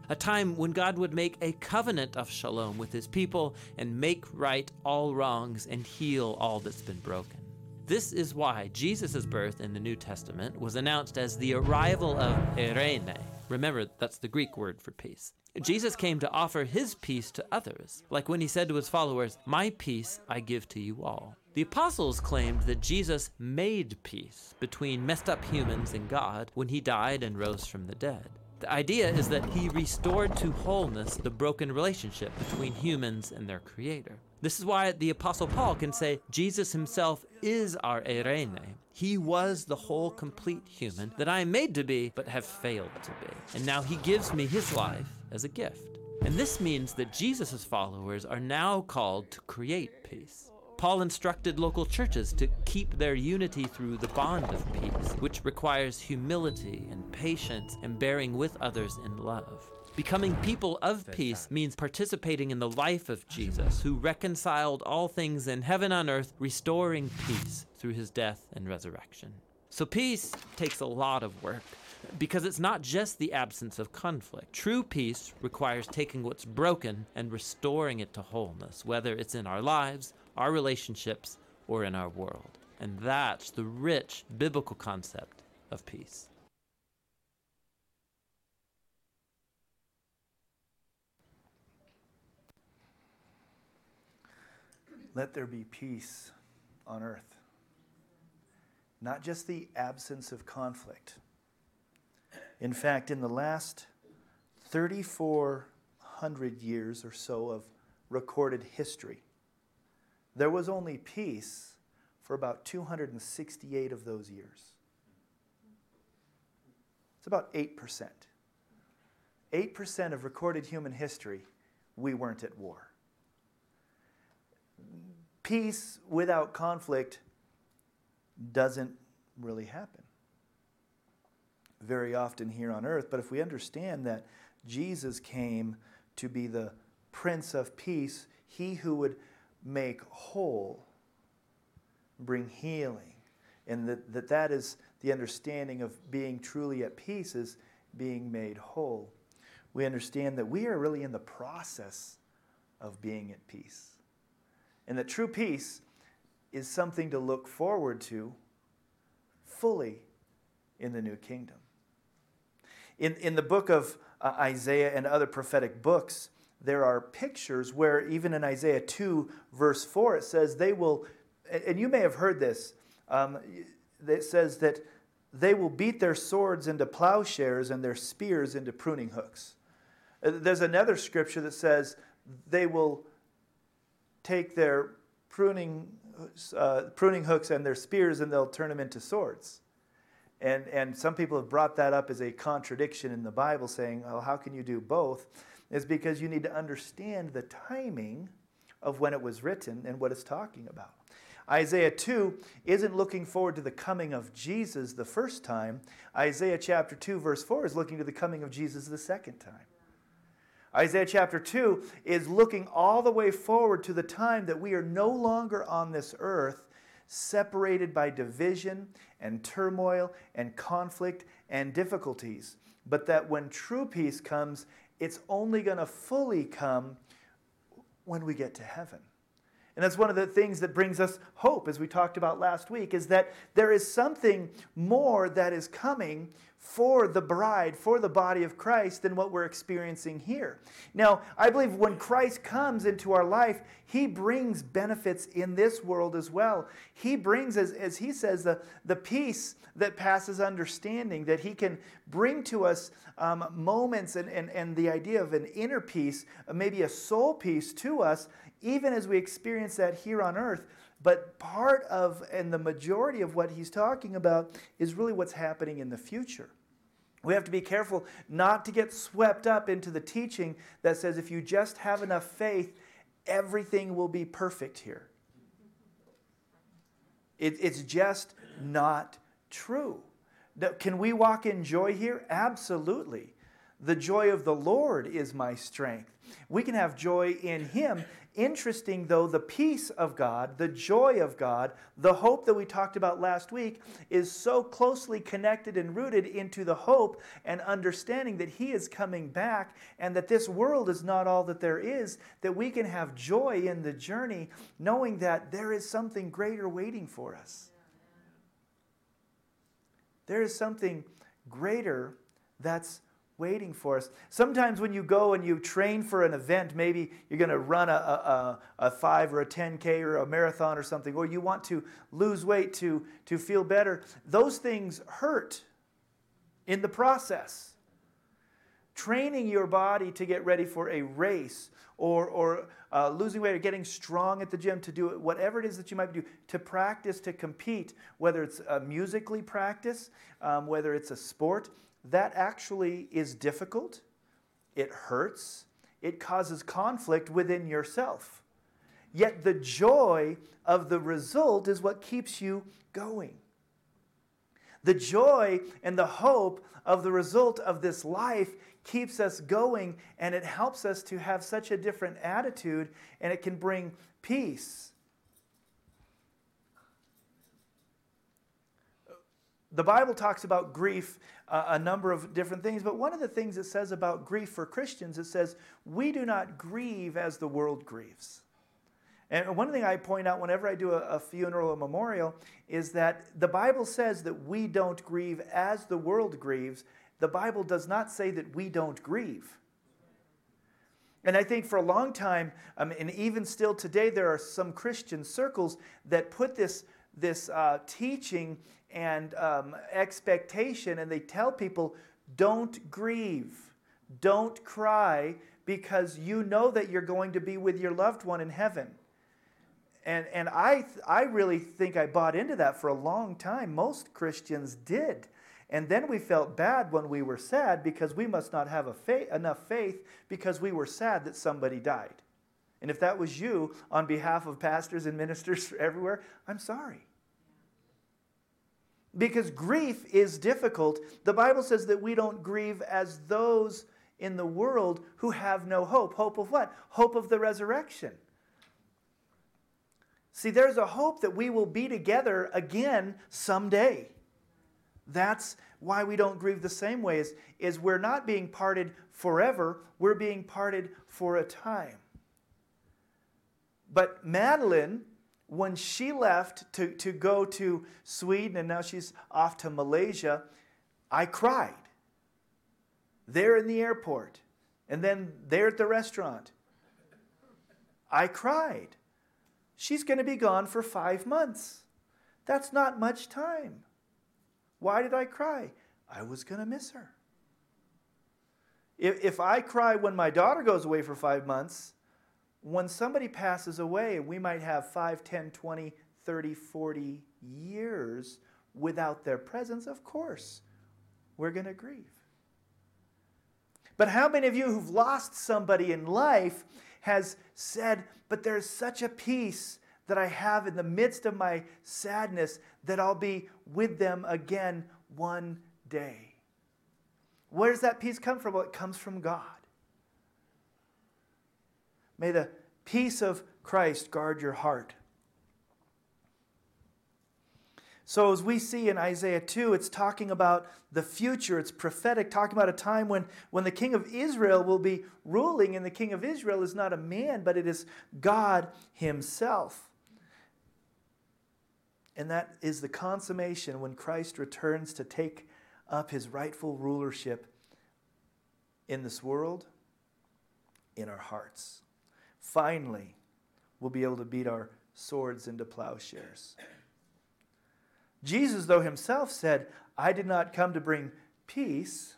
a time when God would make a covenant of shalom with his people and make right all wrongs and heal all that's been broken. This is why Jesus' birth in the New Testament was announced as the arrival of eirene. Remember, that's the Greek word for peace. Jesus came to offer his peace to others, like when he said to his followers, My peace I give to you all. The apostles claimed that Jesus made peace between messed up humans and God when he died and rose from the dead. The idea is that he restored to wholeness the broken relationship between humans and their creator. This is why the Apostle Paul can say Jesus himself is our eirene. He was the whole complete human that I am made to be, but have failed to be. And now he gives me his life as a gift. And this means that Jesus' followers are now called to create peace. Paul instructed local churches to keep their unity through the bond of peace, which requires humility and patience and bearing with others in love. Becoming people of peace means participating in the life of Jesus, who reconciled all things in heaven and earth, restoring peace through his death and resurrection. So, peace takes a lot of work because it's not just the absence of conflict. True peace requires taking what's broken and restoring it to wholeness, whether it's in our lives, our relationships, or in our world. And that's the rich biblical concept of peace. Let there be peace on earth. Not just the absence of conflict. In fact, in the last 3,400 years or so of recorded history, there was only peace for about 268 of those years. It's about 8%. 8% of recorded human history, we weren't at war. Peace without conflict doesn't really happen very often here on earth. But if we understand that Jesus came to be the Prince of Peace, he who would make whole, bring healing. And that, that that is the understanding of being truly at peace is being made whole. We understand that we are really in the process of being at peace. And that true peace is something to look forward to fully in the new kingdom. In, in the book of uh, Isaiah and other prophetic books, there are pictures where even in Isaiah 2, verse 4, it says, They will, and you may have heard this, um, it says that they will beat their swords into plowshares and their spears into pruning hooks. Uh, there's another scripture that says they will take their pruning, uh, pruning hooks and their spears and they'll turn them into swords. And, and some people have brought that up as a contradiction in the Bible, saying, oh, how can you do both? Is because you need to understand the timing of when it was written and what it's talking about. Isaiah 2 isn't looking forward to the coming of Jesus the first time. Isaiah chapter 2, verse 4 is looking to the coming of Jesus the second time. Isaiah chapter 2 is looking all the way forward to the time that we are no longer on this earth separated by division and turmoil and conflict and difficulties, but that when true peace comes, it's only going to fully come when we get to heaven. And that's one of the things that brings us hope, as we talked about last week, is that there is something more that is coming for the bride, for the body of Christ, than what we're experiencing here. Now, I believe when Christ comes into our life, he brings benefits in this world as well. He brings, as, as he says, the, the peace that passes understanding, that he can bring to us um, moments and, and, and the idea of an inner peace, maybe a soul peace to us, even as we experience that here on earth. But part of, and the majority of what he's talking about, is really what's happening in the future. We have to be careful not to get swept up into the teaching that says if you just have enough faith, everything will be perfect here. It, it's just not true. Can we walk in joy here? Absolutely. The joy of the Lord is my strength. We can have joy in Him Interesting, though, the peace of God, the joy of God, the hope that we talked about last week is so closely connected and rooted into the hope and understanding that He is coming back and that this world is not all that there is, that we can have joy in the journey knowing that there is something greater waiting for us. There is something greater that's waiting for us. Sometimes when you go and you train for an event, maybe you're going to run a, a, a 5 or a 10K or a marathon or something, or you want to lose weight to, to feel better, those things hurt in the process. Training your body to get ready for a race or, or uh, losing weight or getting strong at the gym to do whatever it is that you might do, to practice, to compete, whether it's musically practice, um, whether it's a sport, that actually is difficult, it hurts, it causes conflict within yourself. Yet the joy of the result is what keeps you going. The joy and the hope of the result of this life keeps us going and it helps us to have such a different attitude and it can bring peace. The Bible talks about grief a number of different things. But one of the things it says about grief for Christians, it says, we do not grieve as the world grieves. And one thing I point out whenever I do a, a funeral or memorial is that the Bible says that we don't grieve as the world grieves. The Bible does not say that we don't grieve. And I think for a long time, um, and even still today, there are some Christian circles that put this, this uh, teaching and um, expectation, and they tell people, don't grieve, don't cry, because you know that you're going to be with your loved one in heaven. And, and I, I really think I bought into that for a long time. Most Christians did. And then we felt bad when we were sad because we must not have enough faith because we were sad that somebody died. And if that was you on behalf of pastors and ministers (laughs) everywhere, I'm sorry. Because grief is difficult. The Bible says that we don't grieve as those in the world who have no hope. Hope of what? Hope of the resurrection. See, there's a hope that we will be together again someday. That's why we don't grieve the same way is, is we're not being parted forever, we're being parted for a time. But Madeline when she left to, to go to Sweden and now she's off to Malaysia, I cried. There in the airport and then there at the restaurant. I cried. She's going to be gone for five months. That's not much time. Why did I cry? I was going to miss her. If, if I cry when my daughter goes away for five months, when somebody passes away, we might have 5, 10, 20, 30, 40 years without their presence. Of course, we're going to grieve. But how many of you who've lost somebody in life has said, But there's such a peace that I have in the midst of my sadness that I'll be with them again one day? Where does that peace come from? Well, it comes from God. May the peace of Christ guard your heart. So, as we see in Isaiah 2, it's talking about the future. It's prophetic, talking about a time when, when the king of Israel will be ruling, and the king of Israel is not a man, but it is God himself. And that is the consummation when Christ returns to take up his rightful rulership in this world, in our hearts. Finally, we'll be able to beat our swords into plowshares. Jesus, though himself said, I did not come to bring peace,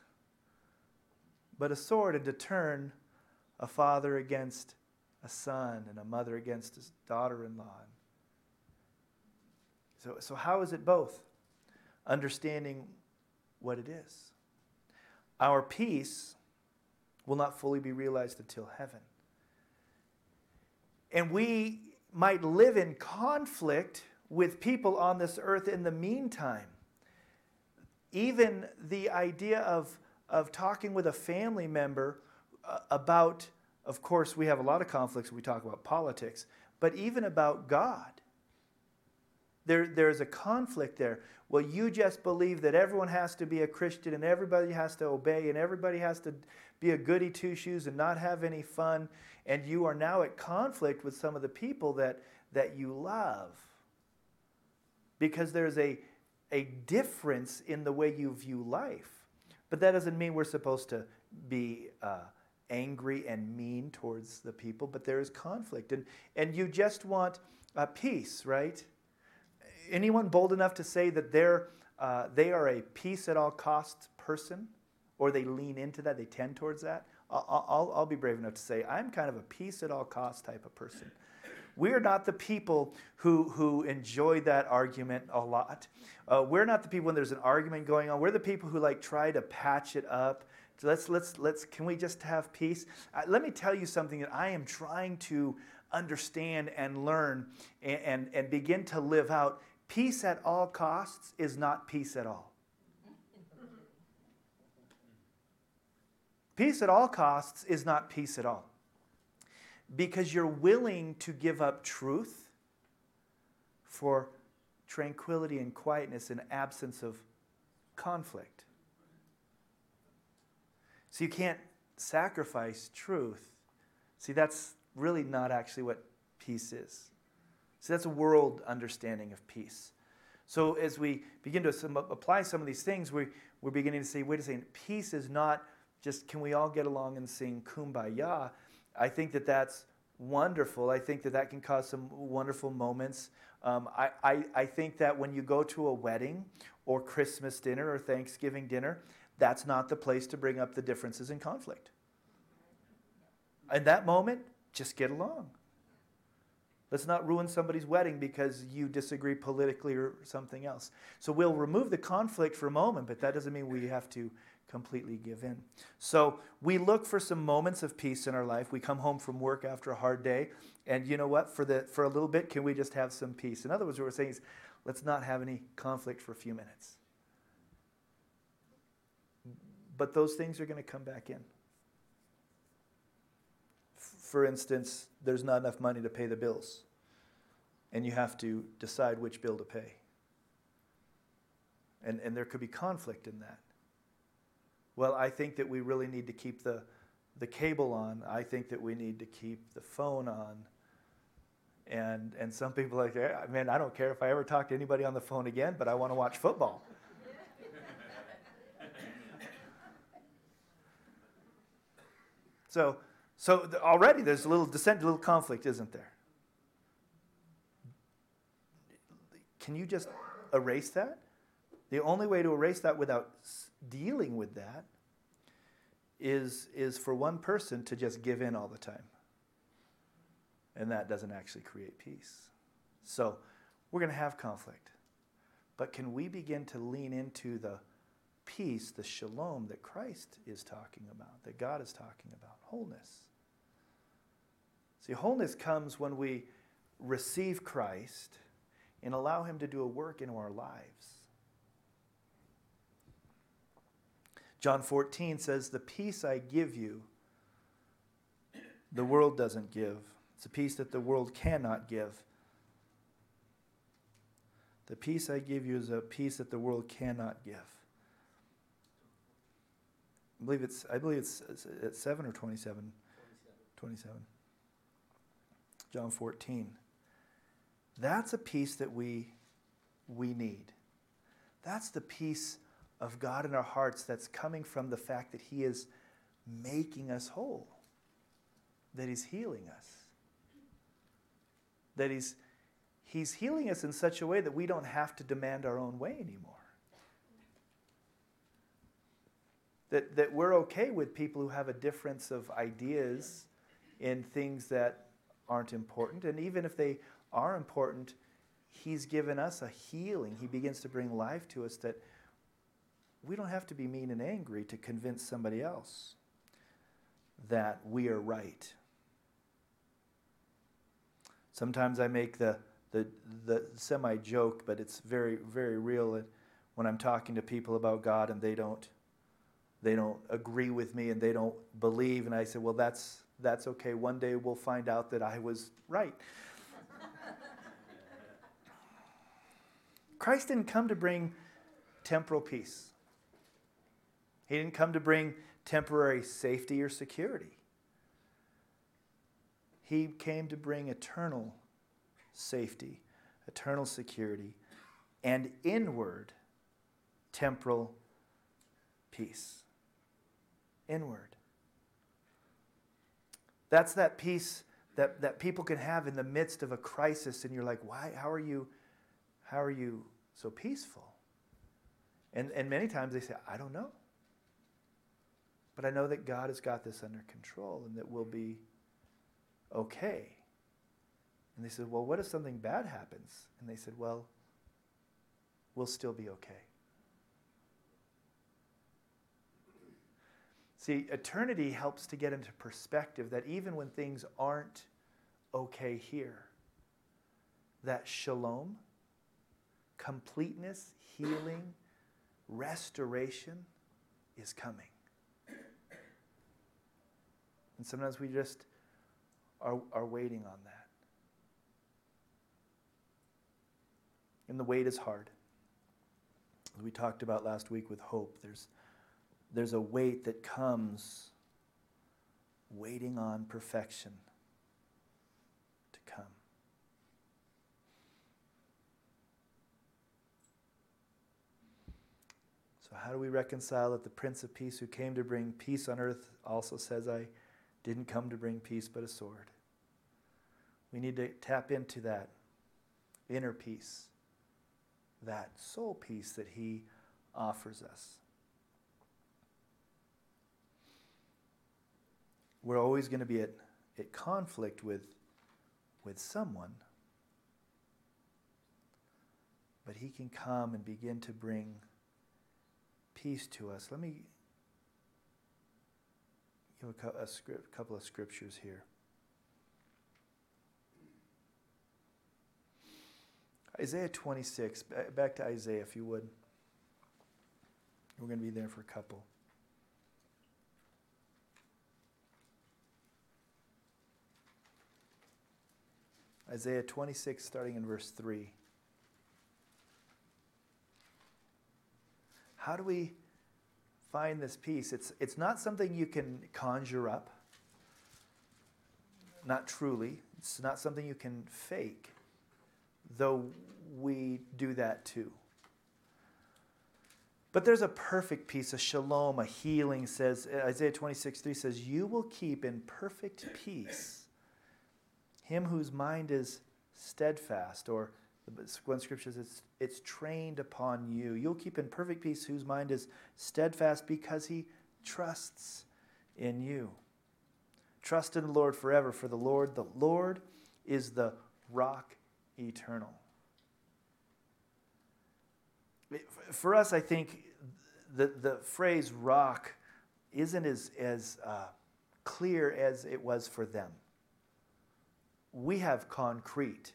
but a sword, and to turn a father against a son and a mother against his daughter in law. So, so, how is it both? Understanding what it is. Our peace will not fully be realized until heaven. And we might live in conflict with people on this earth in the meantime. Even the idea of, of talking with a family member uh, about, of course, we have a lot of conflicts when we talk about politics, but even about God. There, there's a conflict there. Well, you just believe that everyone has to be a Christian and everybody has to obey and everybody has to be a goody two shoes and not have any fun. And you are now at conflict with some of the people that, that you love because there's a, a difference in the way you view life. But that doesn't mean we're supposed to be uh, angry and mean towards the people, but there is conflict. And, and you just want uh, peace, right? Anyone bold enough to say that they're, uh, they are a peace at all costs person, or they lean into that, they tend towards that? I'll, I'll, I'll be brave enough to say I'm kind of a peace at all costs type of person. We're not the people who, who enjoy that argument a lot. Uh, we're not the people when there's an argument going on. We're the people who like try to patch it up. So let's, let's, let's, can we just have peace? Uh, let me tell you something that I am trying to understand and learn and, and, and begin to live out. Peace at all costs is not peace at all. Peace at all costs is not peace at all because you're willing to give up truth for tranquility and quietness and absence of conflict. So you can't sacrifice truth. See, that's really not actually what peace is. See, that's a world understanding of peace. So as we begin to apply some of these things, we, we're beginning to say, wait a second, peace is not just can we all get along and sing kumbaya? I think that that's wonderful. I think that that can cause some wonderful moments. Um, I, I, I think that when you go to a wedding or Christmas dinner or Thanksgiving dinner, that's not the place to bring up the differences in conflict. In that moment, just get along. Let's not ruin somebody's wedding because you disagree politically or something else. So we'll remove the conflict for a moment, but that doesn't mean we have to completely give in. So we look for some moments of peace in our life. We come home from work after a hard day, and you know what? For the for a little bit, can we just have some peace? In other words, what we're saying is, let's not have any conflict for a few minutes. But those things are going to come back in. For instance, there's not enough money to pay the bills, and you have to decide which bill to pay. And, and there could be conflict in that. Well, I think that we really need to keep the, the cable on. I think that we need to keep the phone on. And, and some people are like, man, I don't care if I ever talk to anybody on the phone again, but I want to watch football. so, so already there's a little dissent, a little conflict, isn't there? Can you just erase that? The only way to erase that without dealing with that is, is for one person to just give in all the time. And that doesn't actually create peace. So we're going to have conflict. But can we begin to lean into the peace, the shalom that Christ is talking about, that God is talking about? Wholeness. See, wholeness comes when we receive Christ and allow Him to do a work in our lives. John 14 says, The peace I give you, the world doesn't give. It's a peace that the world cannot give. The peace I give you is a peace that the world cannot give. I believe it's I believe it's at 7 or 27. 27. John 14. That's a peace that we we need. That's the peace of God in our hearts that's coming from the fact that he is making us whole. That he's healing us. That he's he's healing us in such a way that we don't have to demand our own way anymore. That, that we're okay with people who have a difference of ideas in things that aren't important. And even if they are important, He's given us a healing. He begins to bring life to us that we don't have to be mean and angry to convince somebody else that we are right. Sometimes I make the, the, the semi joke, but it's very, very real when I'm talking to people about God and they don't they don't agree with me and they don't believe and I say, "Well, that's that's okay. One day we'll find out that I was right." (laughs) Christ didn't come to bring temporal peace. He didn't come to bring temporary safety or security. He came to bring eternal safety, eternal security, and inward temporal peace. Inward. That's that peace that, that people can have in the midst of a crisis, and you're like, why? How are you? How are you so peaceful? And, and many times they say, I don't know. But I know that God has got this under control and that we'll be okay. And they said, Well, what if something bad happens? And they said, Well, we'll still be okay. See, eternity helps to get into perspective that even when things aren't okay here, that shalom, completeness, healing, restoration is coming. And sometimes we just are, are waiting on that. And the wait is hard. We talked about last week with hope, there's, there's a wait that comes waiting on perfection to come. So, how do we reconcile that the Prince of Peace, who came to bring peace on earth, also says, I didn't come to bring peace but a sword? We need to tap into that inner peace, that soul peace that He offers us. We're always going to be at, at conflict with, with someone, but He can come and begin to bring peace to us. Let me a, a script, couple of scriptures here. Isaiah 26, back to Isaiah, if you would. We're going to be there for a couple. Isaiah 26, starting in verse 3. How do we find this peace? It's, it's not something you can conjure up, not truly. It's not something you can fake, though we do that too. But there's a perfect peace, a shalom, a healing, says Isaiah 26, 3 says, You will keep in perfect peace him whose mind is steadfast, or one scripture says it's, trained upon you. You'll keep in perfect peace whose mind is steadfast because he trusts in you. Trust in the Lord forever, for the Lord, the Lord is the rock eternal. For us, I think the, the phrase rock isn't as, as uh, clear as it was for them. We have concrete.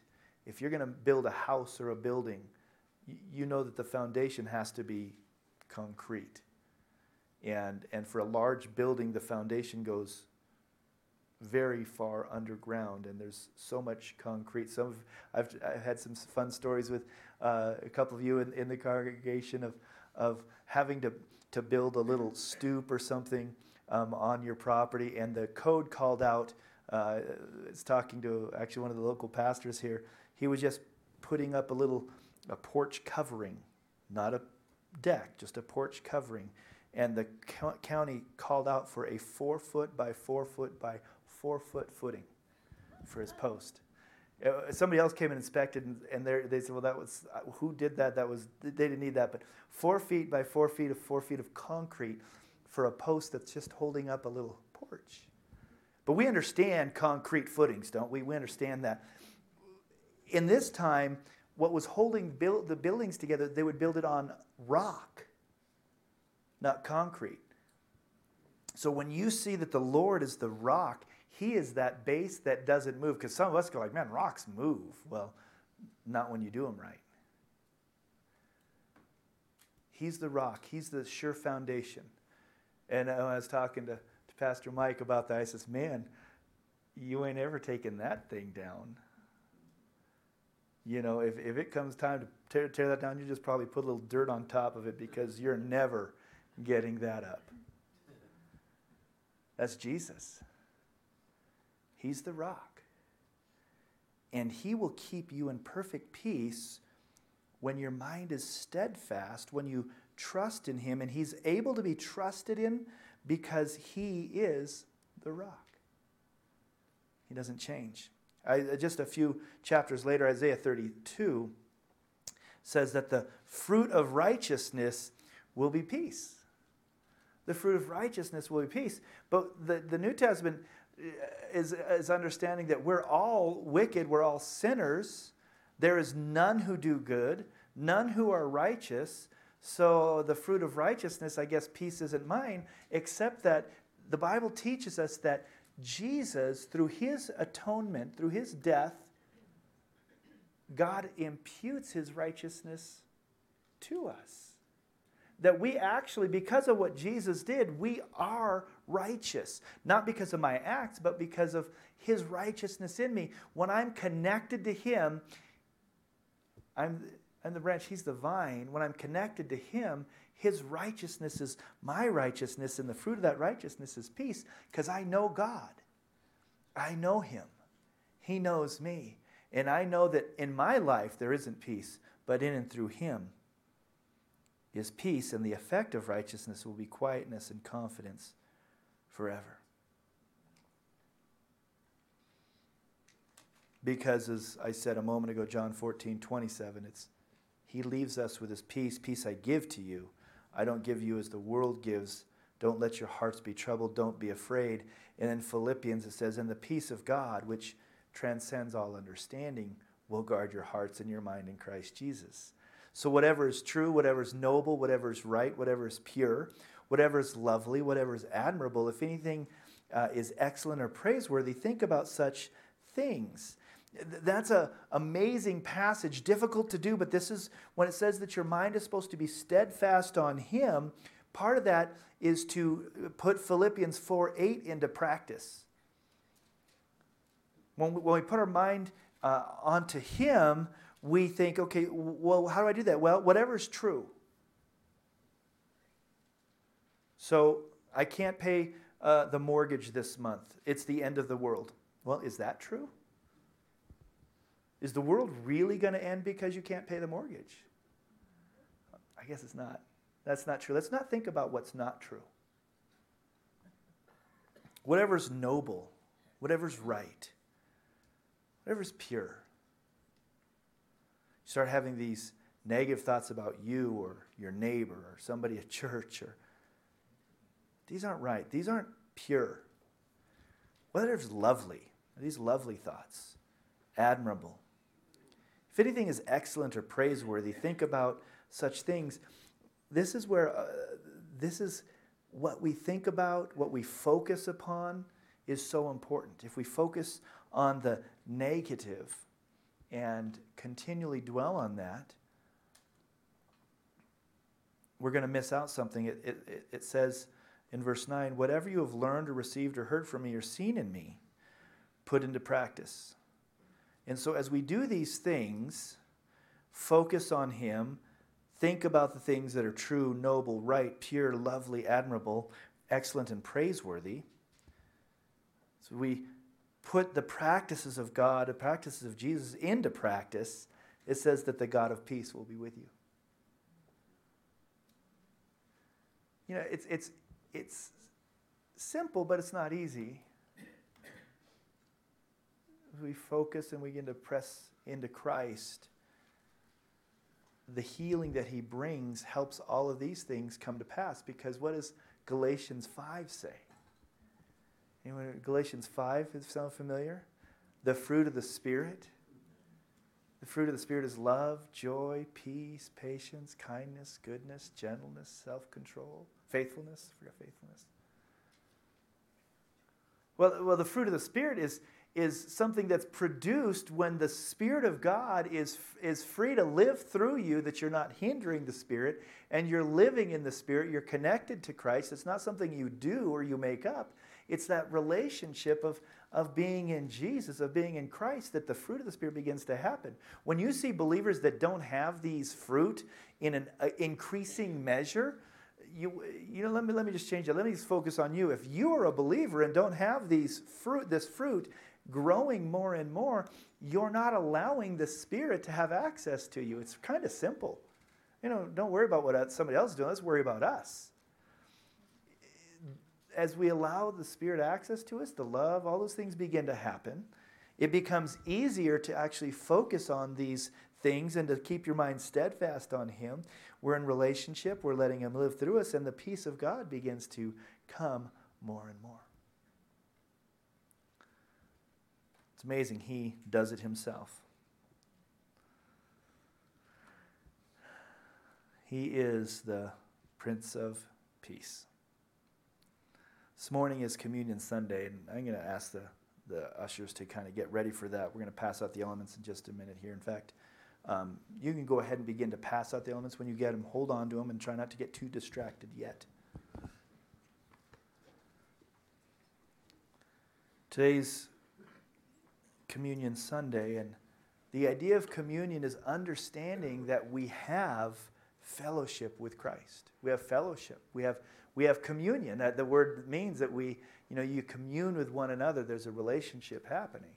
If you're going to build a house or a building, you know that the foundation has to be concrete. And, and for a large building, the foundation goes very far underground, and there's so much concrete. Some of, I've, I've had some fun stories with uh, a couple of you in, in the congregation of, of having to, to build a little stoop or something um, on your property, and the code called out. Uh, it's talking to actually one of the local pastors here. He was just putting up a little a porch covering, not a deck, just a porch covering. And the co- county called out for a four foot by four foot by four foot footing for his post. Uh, somebody else came and inspected, and, and they said, "Well, that was uh, who did that? That was they didn't need that." But four feet by four feet of four feet of concrete for a post that's just holding up a little porch. But we understand concrete footings, don't we? We understand that. In this time, what was holding build, the buildings together, they would build it on rock, not concrete. So when you see that the Lord is the rock, He is that base that doesn't move. Because some of us go like, man, rocks move. Well, not when you do them right. He's the rock. He's the sure foundation. And I was talking to, to Pastor Mike about that. I says, man, you ain't ever taken that thing down. You know, if, if it comes time to tear, tear that down, you just probably put a little dirt on top of it because you're never getting that up. That's Jesus. He's the rock. And he will keep you in perfect peace when your mind is steadfast, when you trust in him, and he's able to be trusted in because he is the rock. He doesn't change. Just a few chapters later, Isaiah 32 says that the fruit of righteousness will be peace. The fruit of righteousness will be peace. But the, the New Testament uh, is, is understanding that we're all wicked, we're all sinners. There is none who do good, none who are righteous. So the fruit of righteousness, I guess peace isn't mine, except that the Bible teaches us that Jesus, through his atonement, through his death, God imputes his righteousness to us. That we actually, because of what Jesus did, we are righteous. Not because of my acts, but because of his righteousness in me. When I'm connected to him, I'm, I'm the branch, he's the vine. When I'm connected to him, his righteousness is my righteousness, and the fruit of that righteousness is peace because I know God. I know Him. He knows me. And I know that in my life there isn't peace, but in and through Him is peace, and the effect of righteousness will be quietness and confidence forever. Because, as I said a moment ago, John 14, 27, it's He leaves us with His peace. Peace I give to you I don't give you as the world gives. Don't let your hearts be troubled. Don't be afraid. And in Philippians, it says, And the peace of God, which transcends all understanding, will guard your hearts and your mind in Christ Jesus. So, whatever is true, whatever is noble, whatever is right, whatever is pure, whatever is lovely, whatever is admirable, if anything uh, is excellent or praiseworthy, think about such things. That's an amazing passage, difficult to do, but this is when it says that your mind is supposed to be steadfast on Him. Part of that is to put Philippians 4 8 into practice. When we, when we put our mind uh, onto Him, we think, okay, well, how do I do that? Well, whatever is true. So I can't pay uh, the mortgage this month. It's the end of the world. Well, is that true? Is the world really going to end because you can't pay the mortgage? I guess it's not. That's not true. Let's not think about what's not true. Whatever's noble, whatever's right, whatever's pure. You start having these negative thoughts about you or your neighbor or somebody at church or these aren't right. These aren't pure. Whether it's lovely, these lovely thoughts, admirable. If anything is excellent or praiseworthy, think about such things. This is where, uh, this is what we think about, what we focus upon is so important. If we focus on the negative and continually dwell on that, we're going to miss out something. It, it, it says in verse 9, whatever you have learned or received or heard from me or seen in me, put into practice. And so as we do these things, focus on Him, think about the things that are true, noble, right, pure, lovely, admirable, excellent, and praiseworthy. So we put the practices of God, the practices of Jesus into practice. It says that the God of peace will be with you. You know, it's, it's, it's simple, but it's not easy. We focus and we begin to press into Christ. The healing that he brings helps all of these things come to pass because what does Galatians 5 say? Anyone, Galatians 5 is sound familiar? The fruit of the Spirit. The fruit of the Spirit is love, joy, peace, patience, kindness, goodness, gentleness, self control faithfulness. I forgot faithfulness. Well, well, the fruit of the Spirit is, is something that's produced when the Spirit of God is, is free to live through you, that you're not hindering the Spirit, and you're living in the Spirit. You're connected to Christ. It's not something you do or you make up. It's that relationship of, of being in Jesus, of being in Christ, that the fruit of the Spirit begins to happen. When you see believers that don't have these fruit in an uh, increasing measure, you, you know, let me, let me just change it. Let me just focus on you. If you are a believer and don't have these fruit, this fruit growing more and more, you're not allowing the Spirit to have access to you. It's kind of simple. You know, don't worry about what somebody else is doing. Let's worry about us. As we allow the Spirit access to us, the love, all those things begin to happen. It becomes easier to actually focus on these things and to keep your mind steadfast on Him. We're in relationship, we're letting Him live through us, and the peace of God begins to come more and more. It's amazing. He does it Himself. He is the Prince of Peace. This morning is Communion Sunday, and I'm going to ask the, the ushers to kind of get ready for that. We're going to pass out the elements in just a minute here. In fact, um, you can go ahead and begin to pass out the elements when you get them. Hold on to them and try not to get too distracted yet. Today's Communion Sunday, and the idea of communion is understanding that we have fellowship with Christ. We have fellowship. We have we have communion. That the word means that we, you know, you commune with one another. There's a relationship happening.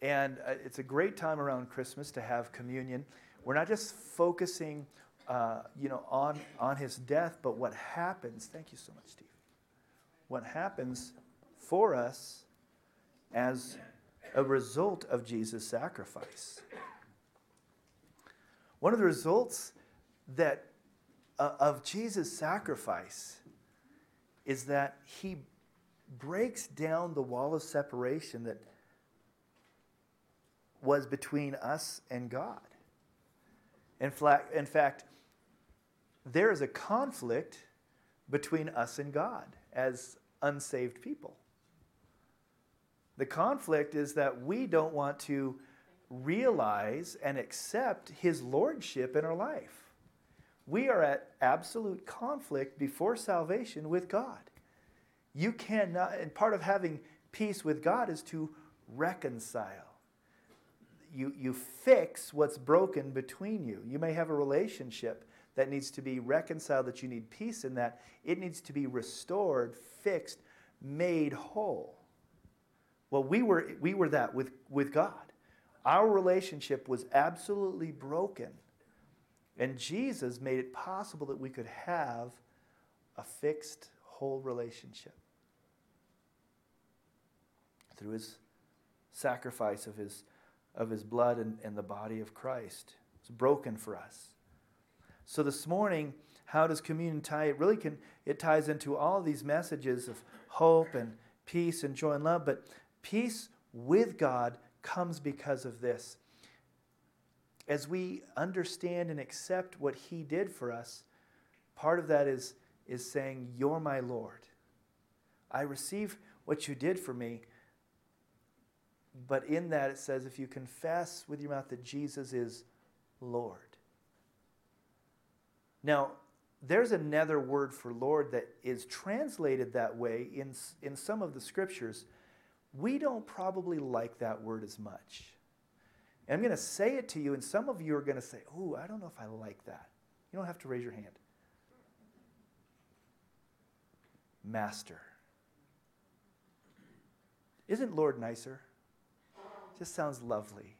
And uh, it's a great time around Christmas to have communion. We're not just focusing, uh, you know, on, on his death, but what happens. Thank you so much, Steve. What happens for us as a result of Jesus' sacrifice. One of the results that uh, of Jesus' sacrifice is that he breaks down the wall of separation that was between us and God. In, in fact, there is a conflict between us and God as unsaved people. The conflict is that we don't want to realize and accept His Lordship in our life. We are at absolute conflict before salvation with God. You cannot, and part of having peace with God is to reconcile you, you fix what's broken between you. You may have a relationship that needs to be reconciled, that you need peace in that. It needs to be restored, fixed, made whole. Well, we were, we were that with, with God. Our relationship was absolutely broken. And Jesus made it possible that we could have a fixed, whole relationship through his sacrifice of his of his blood and, and the body of Christ. It's broken for us. So this morning, how does communion tie? It really can, it ties into all these messages of hope and peace and joy and love, but peace with God comes because of this. As we understand and accept what He did for us, part of that is, is saying, You're my Lord. I receive what you did for me. But in that, it says, if you confess with your mouth that Jesus is Lord. Now, there's another word for Lord that is translated that way in, in some of the scriptures. We don't probably like that word as much. And I'm going to say it to you, and some of you are going to say, Oh, I don't know if I like that. You don't have to raise your hand. Master. Isn't Lord nicer? Just sounds lovely.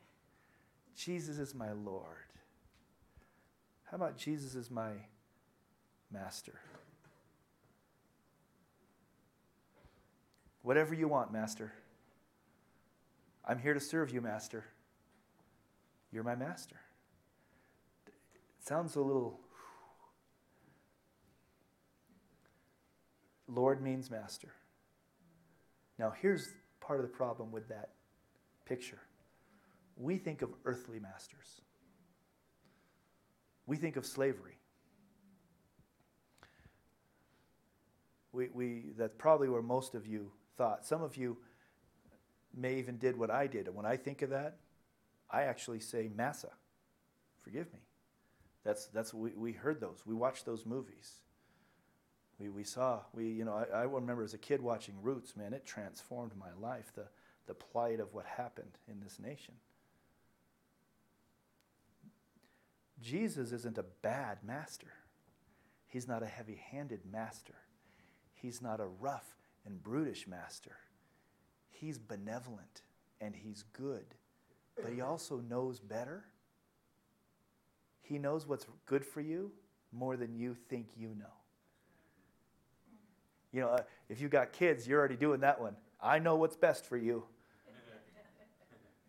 Jesus is my Lord. How about Jesus is my master? Whatever you want, master. I'm here to serve you, master. You're my master. It sounds a little. Lord means master. Now, here's part of the problem with that picture. We think of earthly masters, we think of slavery. We, we, that's probably where most of you thought. Some of you may even did what I did. And when I think of that, I actually say massa. Forgive me. That's, that's we, we heard those. We watched those movies. We, we saw, we, you know, I, I remember as a kid watching Roots, man, it transformed my life, the, the plight of what happened in this nation. Jesus isn't a bad master. He's not a heavy handed master. He's not a rough and brutish master. He's benevolent and he's good, but he also knows better. He knows what's good for you more than you think you know. You know, uh, if you've got kids, you're already doing that one. I know what's best for you.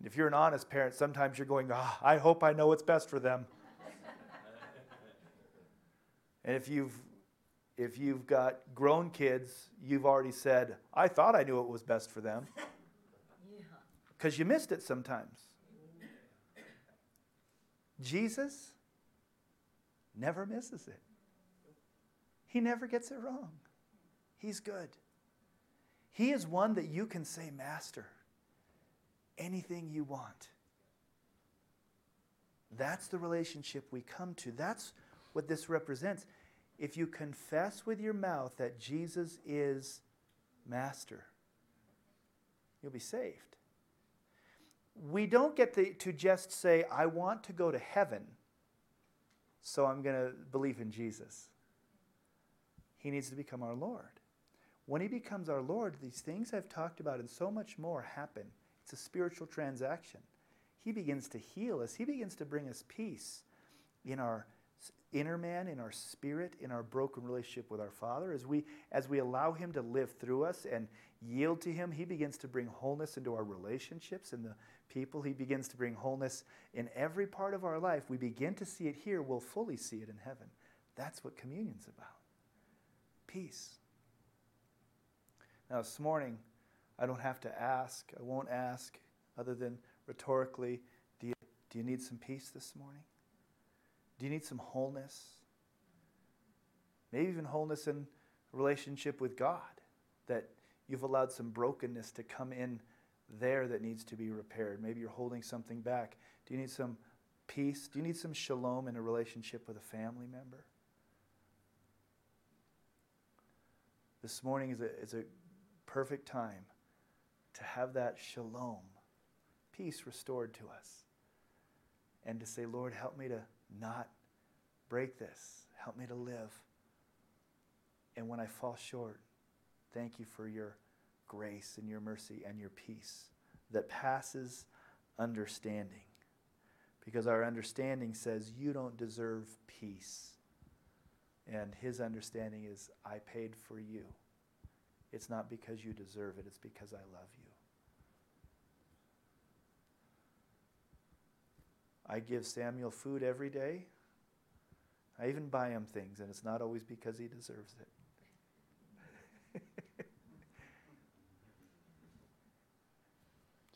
if you're an honest parent, sometimes you're going, oh, I hope I know what's best for them. and if you've if you've got grown kids, you've already said, I thought I knew what was best for them. (laughs) Because you missed it sometimes. Jesus never misses it, He never gets it wrong. He's good. He is one that you can say, Master, anything you want. That's the relationship we come to. That's what this represents if you confess with your mouth that Jesus is Master, you'll be saved. We don't get to, to just say, I want to go to heaven, so I'm going to believe in Jesus. He needs to become our Lord. When he becomes our Lord, these things I've talked about and so much more happen. It's a spiritual transaction. He begins to heal us, he begins to bring us peace in our inner man, in our spirit, in our broken relationship with our Father. As we, as we allow Him to live through us and yield to Him, He begins to bring wholeness into our relationships and the people. He begins to bring wholeness in every part of our life. We begin to see it here, we'll fully see it in heaven. That's what communion's about peace. Now, this morning, I don't have to ask, I won't ask, other than rhetorically, do you, do you need some peace this morning? Do you need some wholeness? Maybe even wholeness in relationship with God, that you've allowed some brokenness to come in there that needs to be repaired. Maybe you're holding something back. Do you need some peace? Do you need some shalom in a relationship with a family member? This morning is a, is a perfect time to have that shalom, peace restored to us, and to say, Lord, help me to not break this. Help me to live. And when I fall short, thank you for your grace and your mercy and your peace that passes understanding. Because our understanding says you don't deserve peace. And his understanding is, I paid for you. It's not because you deserve it, it's because I love you. I give Samuel food every day. I even buy him things, and it's not always because he deserves it. (laughs)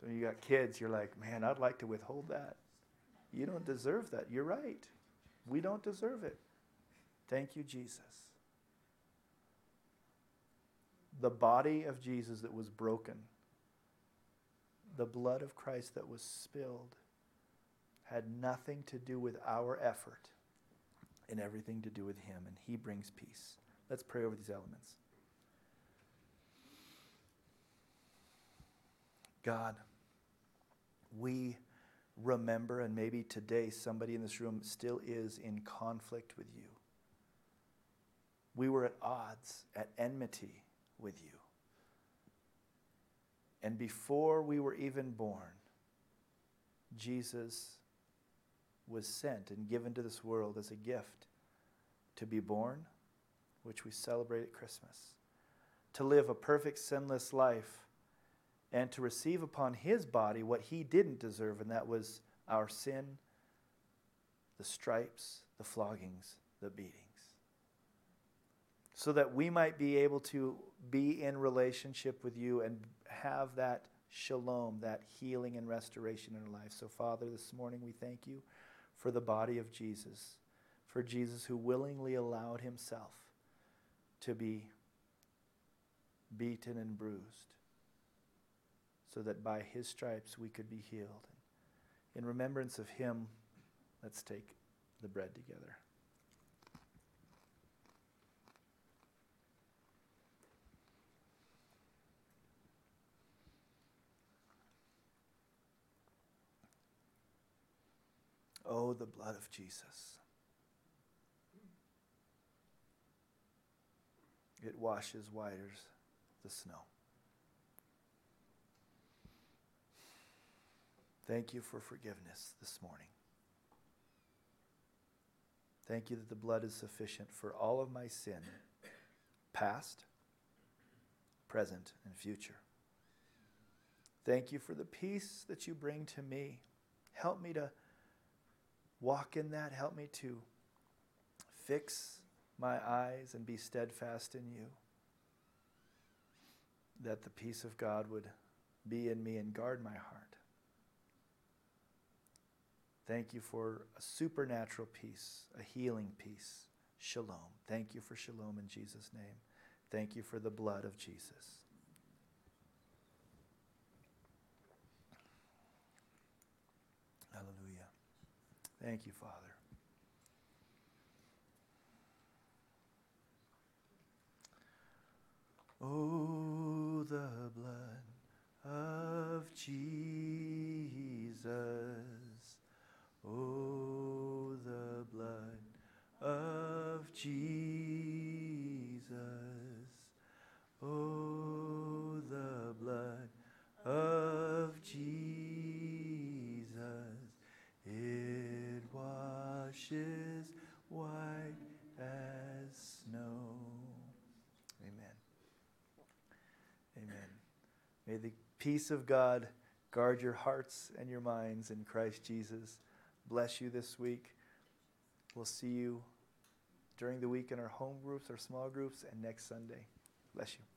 So you got kids, you're like, man, I'd like to withhold that. You don't deserve that. You're right. We don't deserve it. Thank you, Jesus. The body of Jesus that was broken, the blood of Christ that was spilled, had nothing to do with our effort and everything to do with Him, and He brings peace. Let's pray over these elements. God, we remember, and maybe today somebody in this room still is in conflict with you. We were at odds, at enmity with you. And before we were even born, Jesus was sent and given to this world as a gift to be born, which we celebrate at Christmas, to live a perfect, sinless life, and to receive upon his body what he didn't deserve, and that was our sin, the stripes, the floggings, the beatings. So that we might be able to be in relationship with you and have that shalom, that healing and restoration in our life. So, Father, this morning we thank you for the body of Jesus, for Jesus who willingly allowed himself to be beaten and bruised, so that by his stripes we could be healed. In remembrance of him, let's take the bread together. Oh, the blood of Jesus. It washes white as the snow. Thank you for forgiveness this morning. Thank you that the blood is sufficient for all of my sin, past, present, and future. Thank you for the peace that you bring to me. Help me to walk in that. Help me to fix my eyes and be steadfast in you. That the peace of God would be in me and guard my heart. Thank you for a supernatural peace, a healing peace. Shalom. Thank you for shalom in Jesus' name. Thank you for the blood of Jesus. Hallelujah. Thank you, Father. Oh, the blood of Jesus. Oh, the blood of Jesus. Oh, the blood of washes white as snow. Amen. Amen. May the peace of God guard your hearts and your minds in Christ Jesus. Bless you this week. We'll see you during the week in our home groups, our small groups, and next Sunday. Bless you.